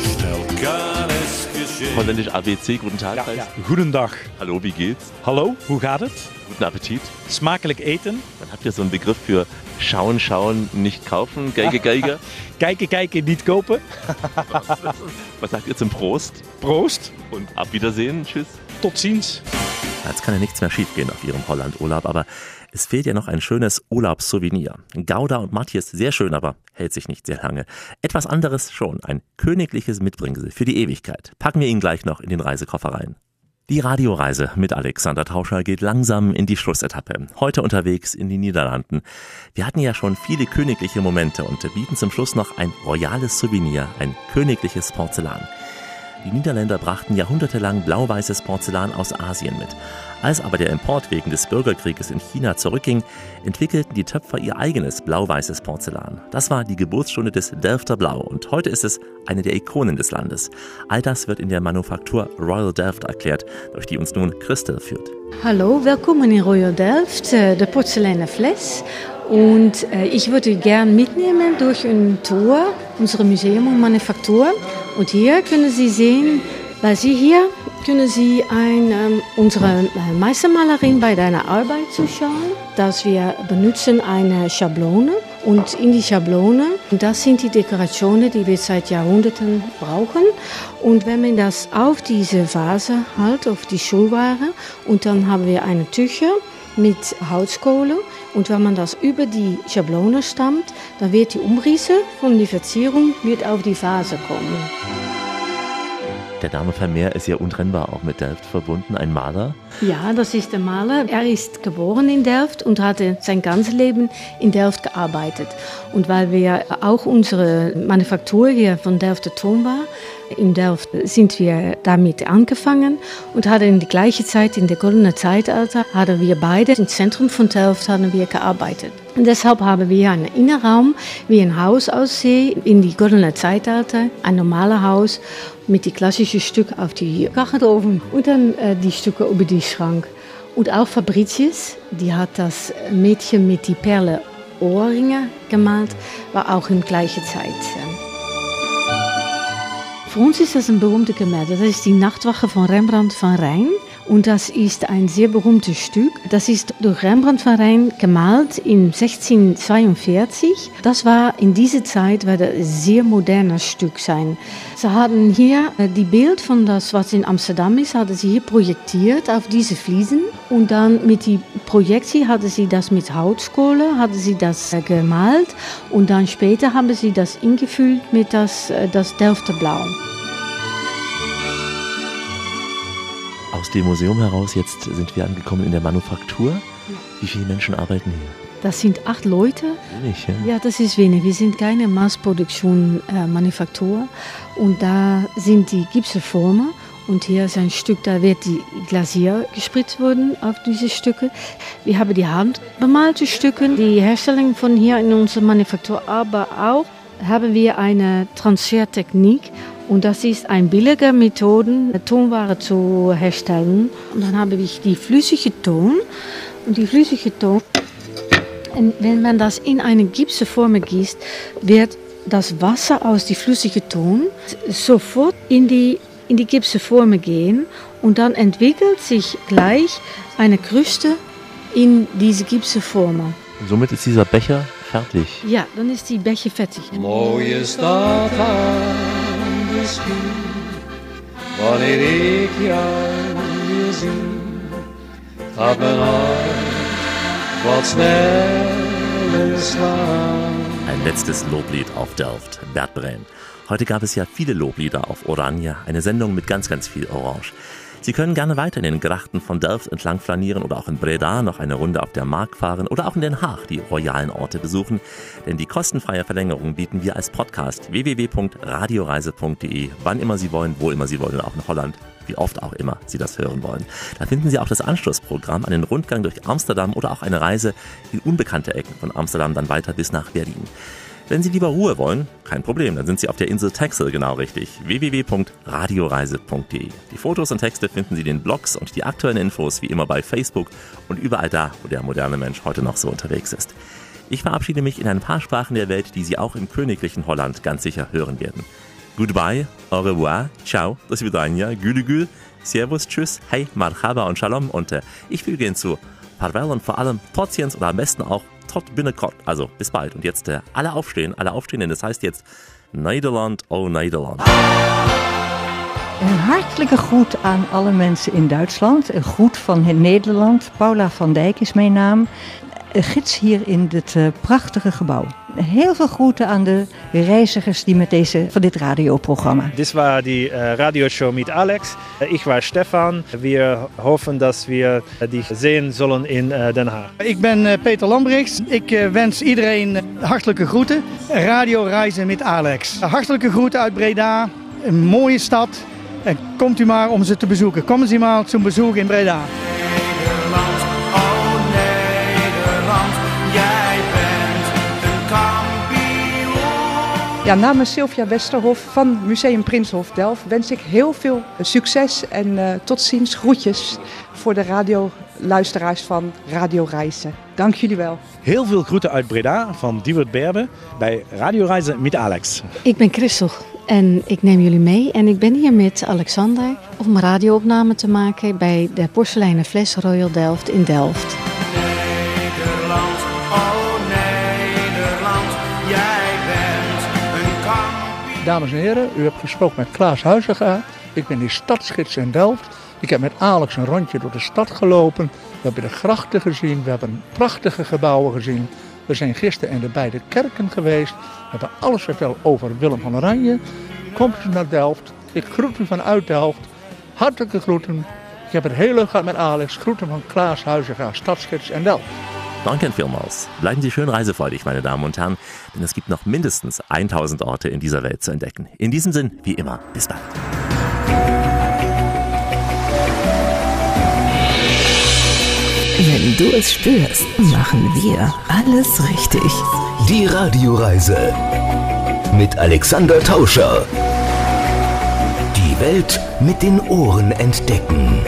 schnell kann es geschehen. Holländisch ABC, guten Tag. heißt. ja. Guten Tag. Hallo, wie geht's? Hallo, hoe gaat het? Guten Appetit. Smakelijk eten. Dann habt ihr so einen Begriff für schauen, schauen, nicht kaufen, Geige, Geige. Kijken, kijken, niet kopen. Was sagt ihr zum Prost? Prost. Und ab Wiedersehen, tschüss. Tot ziens. Jetzt kann ja nichts mehr schiefgehen auf Ihrem Holland-Urlaub, aber es fehlt ja noch ein schönes Urlaubssouvenir. Gouda und Matthias, sehr schön, aber hält sich nicht sehr lange. Etwas anderes schon, ein königliches Mitbringsel für die Ewigkeit. Packen wir ihn gleich noch in den Reisekoffer rein. Die Radioreise mit Alexander Tauscher geht langsam in die Schlussetappe. Heute unterwegs in die Niederlanden. Wir hatten ja schon viele königliche Momente und bieten zum Schluss noch ein royales Souvenir, ein königliches Porzellan. Die Niederländer brachten jahrhundertelang blau-weißes Porzellan aus Asien mit. Als aber der Import wegen des Bürgerkrieges in China zurückging, entwickelten die Töpfer ihr eigenes blau-weißes Porzellan. Das war die Geburtsstunde des Delfter Blau und heute ist es eine der Ikonen des Landes. All das wird in der Manufaktur Royal Delft erklärt, durch die uns nun Christel führt. Hallo, willkommen in Royal Delft, äh, der Porzellaner Fles. Und äh, ich würde gern mitnehmen durch eine Tour, unsere Museum und Manufaktur. Und hier können Sie sehen, bei Sie hier können Sie ein, ähm, unsere äh, Meistermalerin bei deiner Arbeit zuschauen, dass wir benutzen eine Schablone und in die Schablone, das sind die Dekorationen, die wir seit Jahrhunderten brauchen. Und wenn man das auf diese Vase halt, auf die Schulware, und dann haben wir eine Tücher mit Holzkohle. Und wenn man das über die Schablone stammt, dann wird die Umrisse von die Verzierung wird auf die Vase kommen. Der Name Vermeer ist ja untrennbar auch mit Delft verbunden, ein Maler. Ja, das ist der Maler. Er ist geboren in Delft und hatte sein ganzes Leben in Delft gearbeitet. Und weil wir auch unsere Manufaktur hier von Delfter Ton war, in Delft sind wir damit angefangen und hatten in die gleiche Zeit, in der goldenen Zeitalter, hatten wir beide im Zentrum von Delft haben wir gearbeitet. Und deshalb haben wir einen Innenraum, wie ein Haus aussieht, in die goldene Zeitalter, ein normales Haus mit die klassischen Stück auf die Kachelofen und dann äh, die Stücke über die Schrank. Und auch Fabricius, die hat das Mädchen mit die Perle Ohrringe gemalt, war auch in gleicher Zeit. Für uns ist das ein berühmtes Gemälde. Das ist die Nachtwache von Rembrandt van Rijn. Und das ist ein sehr berühmtes Stück. Das ist durch Rembrandt van Rijn gemalt in 1642. Das war in dieser Zeit war das sehr modernes Stück sein. Sie hatten hier äh, die Bild von das, was in Amsterdam ist, hatten sie hier projektiert auf diese Fliesen. Und dann mit die Projektie hatten sie das mit Holzkohle, hatten sie das äh, gemalt. Und dann später haben sie das ingefüllt mit das, äh, das Delfter Blau. Aus dem Museum heraus, jetzt sind wir angekommen in der Manufaktur. Wie viele Menschen arbeiten hier? Das sind acht Leute. Wenig, ja. Ja, das ist wenig. Wir sind keine Massproduktion äh, Manufaktur und da sind die Gipsformen und hier ist ein Stück, da wird die Glasier gespritzt worden auf diese Stücke. Wir haben die handbemalte Stücke, die Herstellung von hier in unserer Manufaktur, aber auch haben wir eine Transfertechnik und das ist eine billige Methode, Tonware zu herstellen. Und dann habe ich die flüssige Ton und die flüssige Ton und wenn man das in eine Gipsform gießt, wird das Wasser aus die flüssige Ton sofort in die, in die Gipsform gehen und dann entwickelt sich gleich eine Kruste in diese Gipsform. Und somit ist dieser Becher fertig. Ja, dan is die Becher fertig. Mooie stad de spier, wanneer ik jou weer zie, gaat mijn hart wat sneller slaan. Ein letztes Loblied auf Delft, Bert Brehm. Heute gab es ja viele Loblieder auf Oranje, eine Sendung mit ganz, ganz viel Orange. Sie können gerne weiter in den Grachten von Delft entlang flanieren oder auch in Breda noch eine Runde auf der Mark fahren oder auch in Den Haag die royalen Orte besuchen. Denn die kostenfreie Verlängerung bieten wir als Podcast www.radioreise.de, wann immer Sie wollen, wo immer Sie wollen, auch in Holland wie oft auch immer Sie das hören wollen. Da finden Sie auch das Anschlussprogramm, einen Rundgang durch Amsterdam oder auch eine Reise in unbekannte Ecken von Amsterdam dann weiter bis nach Berlin. Wenn Sie lieber Ruhe wollen, kein Problem, dann sind Sie auf der Insel Texel genau richtig. www.radioreise.de. Die Fotos und Texte finden Sie in den Blogs und die aktuellen Infos wie immer bei Facebook und überall da, wo der moderne Mensch heute noch so unterwegs ist. Ich verabschiede mich in ein paar Sprachen der Welt, die Sie auch im königlichen Holland ganz sicher hören werden. Goodbye, au revoir, ciao, das Jahr, güle gül, servus, tschüss, hey, marhaba und shalom und äh, ich füge hinzu, farewell und vor allem Potziens oder am besten auch tot binnekort. Also bis bald und jetzt äh, alle aufstehen, alle aufstehen, denn das heißt jetzt Nederland, oh Nederland. Een hartelijke groet aan alle mensen in Duitsland. Een groet van het Nederland. Paula van Dijk is mijn naam. Gids hier in dit uh, prachtige gebouw. Heel veel groeten aan de reizigers die met deze, van dit radioprogramma. Das war die äh, Radioshow mit Alex. Ich war Stefan. Wir hoffen, dass wir äh, dich sehen sollen in Den Haag. Ik ben eh, Peter Lambrechts. Ik eh, wens iedereen eh, hartelijke groeten. Radio Reizen met Alex. Hartelijke groeten uit Breda. Een mooie stad. En komt u maar om ze te bezoeken. Kom eens maar zum Bezoek in Breda. Ja, namens Sylvia Westerhof van Museum Prinshof Delft wens ik heel veel succes en eh, tot ziens groetjes voor de radioluisteraars van Radio Reizen. Dank jullie wel. Heel veel groeten uit Breda van Diewert Berbe bij Radioreizen met Alex. Ik ben Christel en ik neem jullie mee. En ik ben hier met Alexander om een radioopname te maken bij de porseleinen fles Royal Delft in Delft. Dames en heren, u hebt gesproken met Klaas Huizinga. Ik ben die stadsgids in Delft. Ik heb met Alex een rondje door de stad gelopen. We hebben de grachten gezien, we hebben prachtige gebouwen gezien. We zijn gisteren in de beide kerken geweest. We hebben alles verteld over Willem van Oranje. Komt u naar Delft. Ik groet u vanuit Delft. Hartelijke groeten. Ik heb het heel leuk gehad met Alex. Groeten van Klaas Huizinga, stadsgids in Delft. Danke vielmals. Bleiben Sie schön reisefreudig, meine Damen und Herren, denn es gibt noch mindestens 1000 Orte in dieser Welt zu entdecken. In diesem Sinn, wie immer, bis bald. Wenn du es spürst, machen wir alles richtig. Die Radioreise mit Alexander Tauscher. Die Welt mit den Ohren entdecken.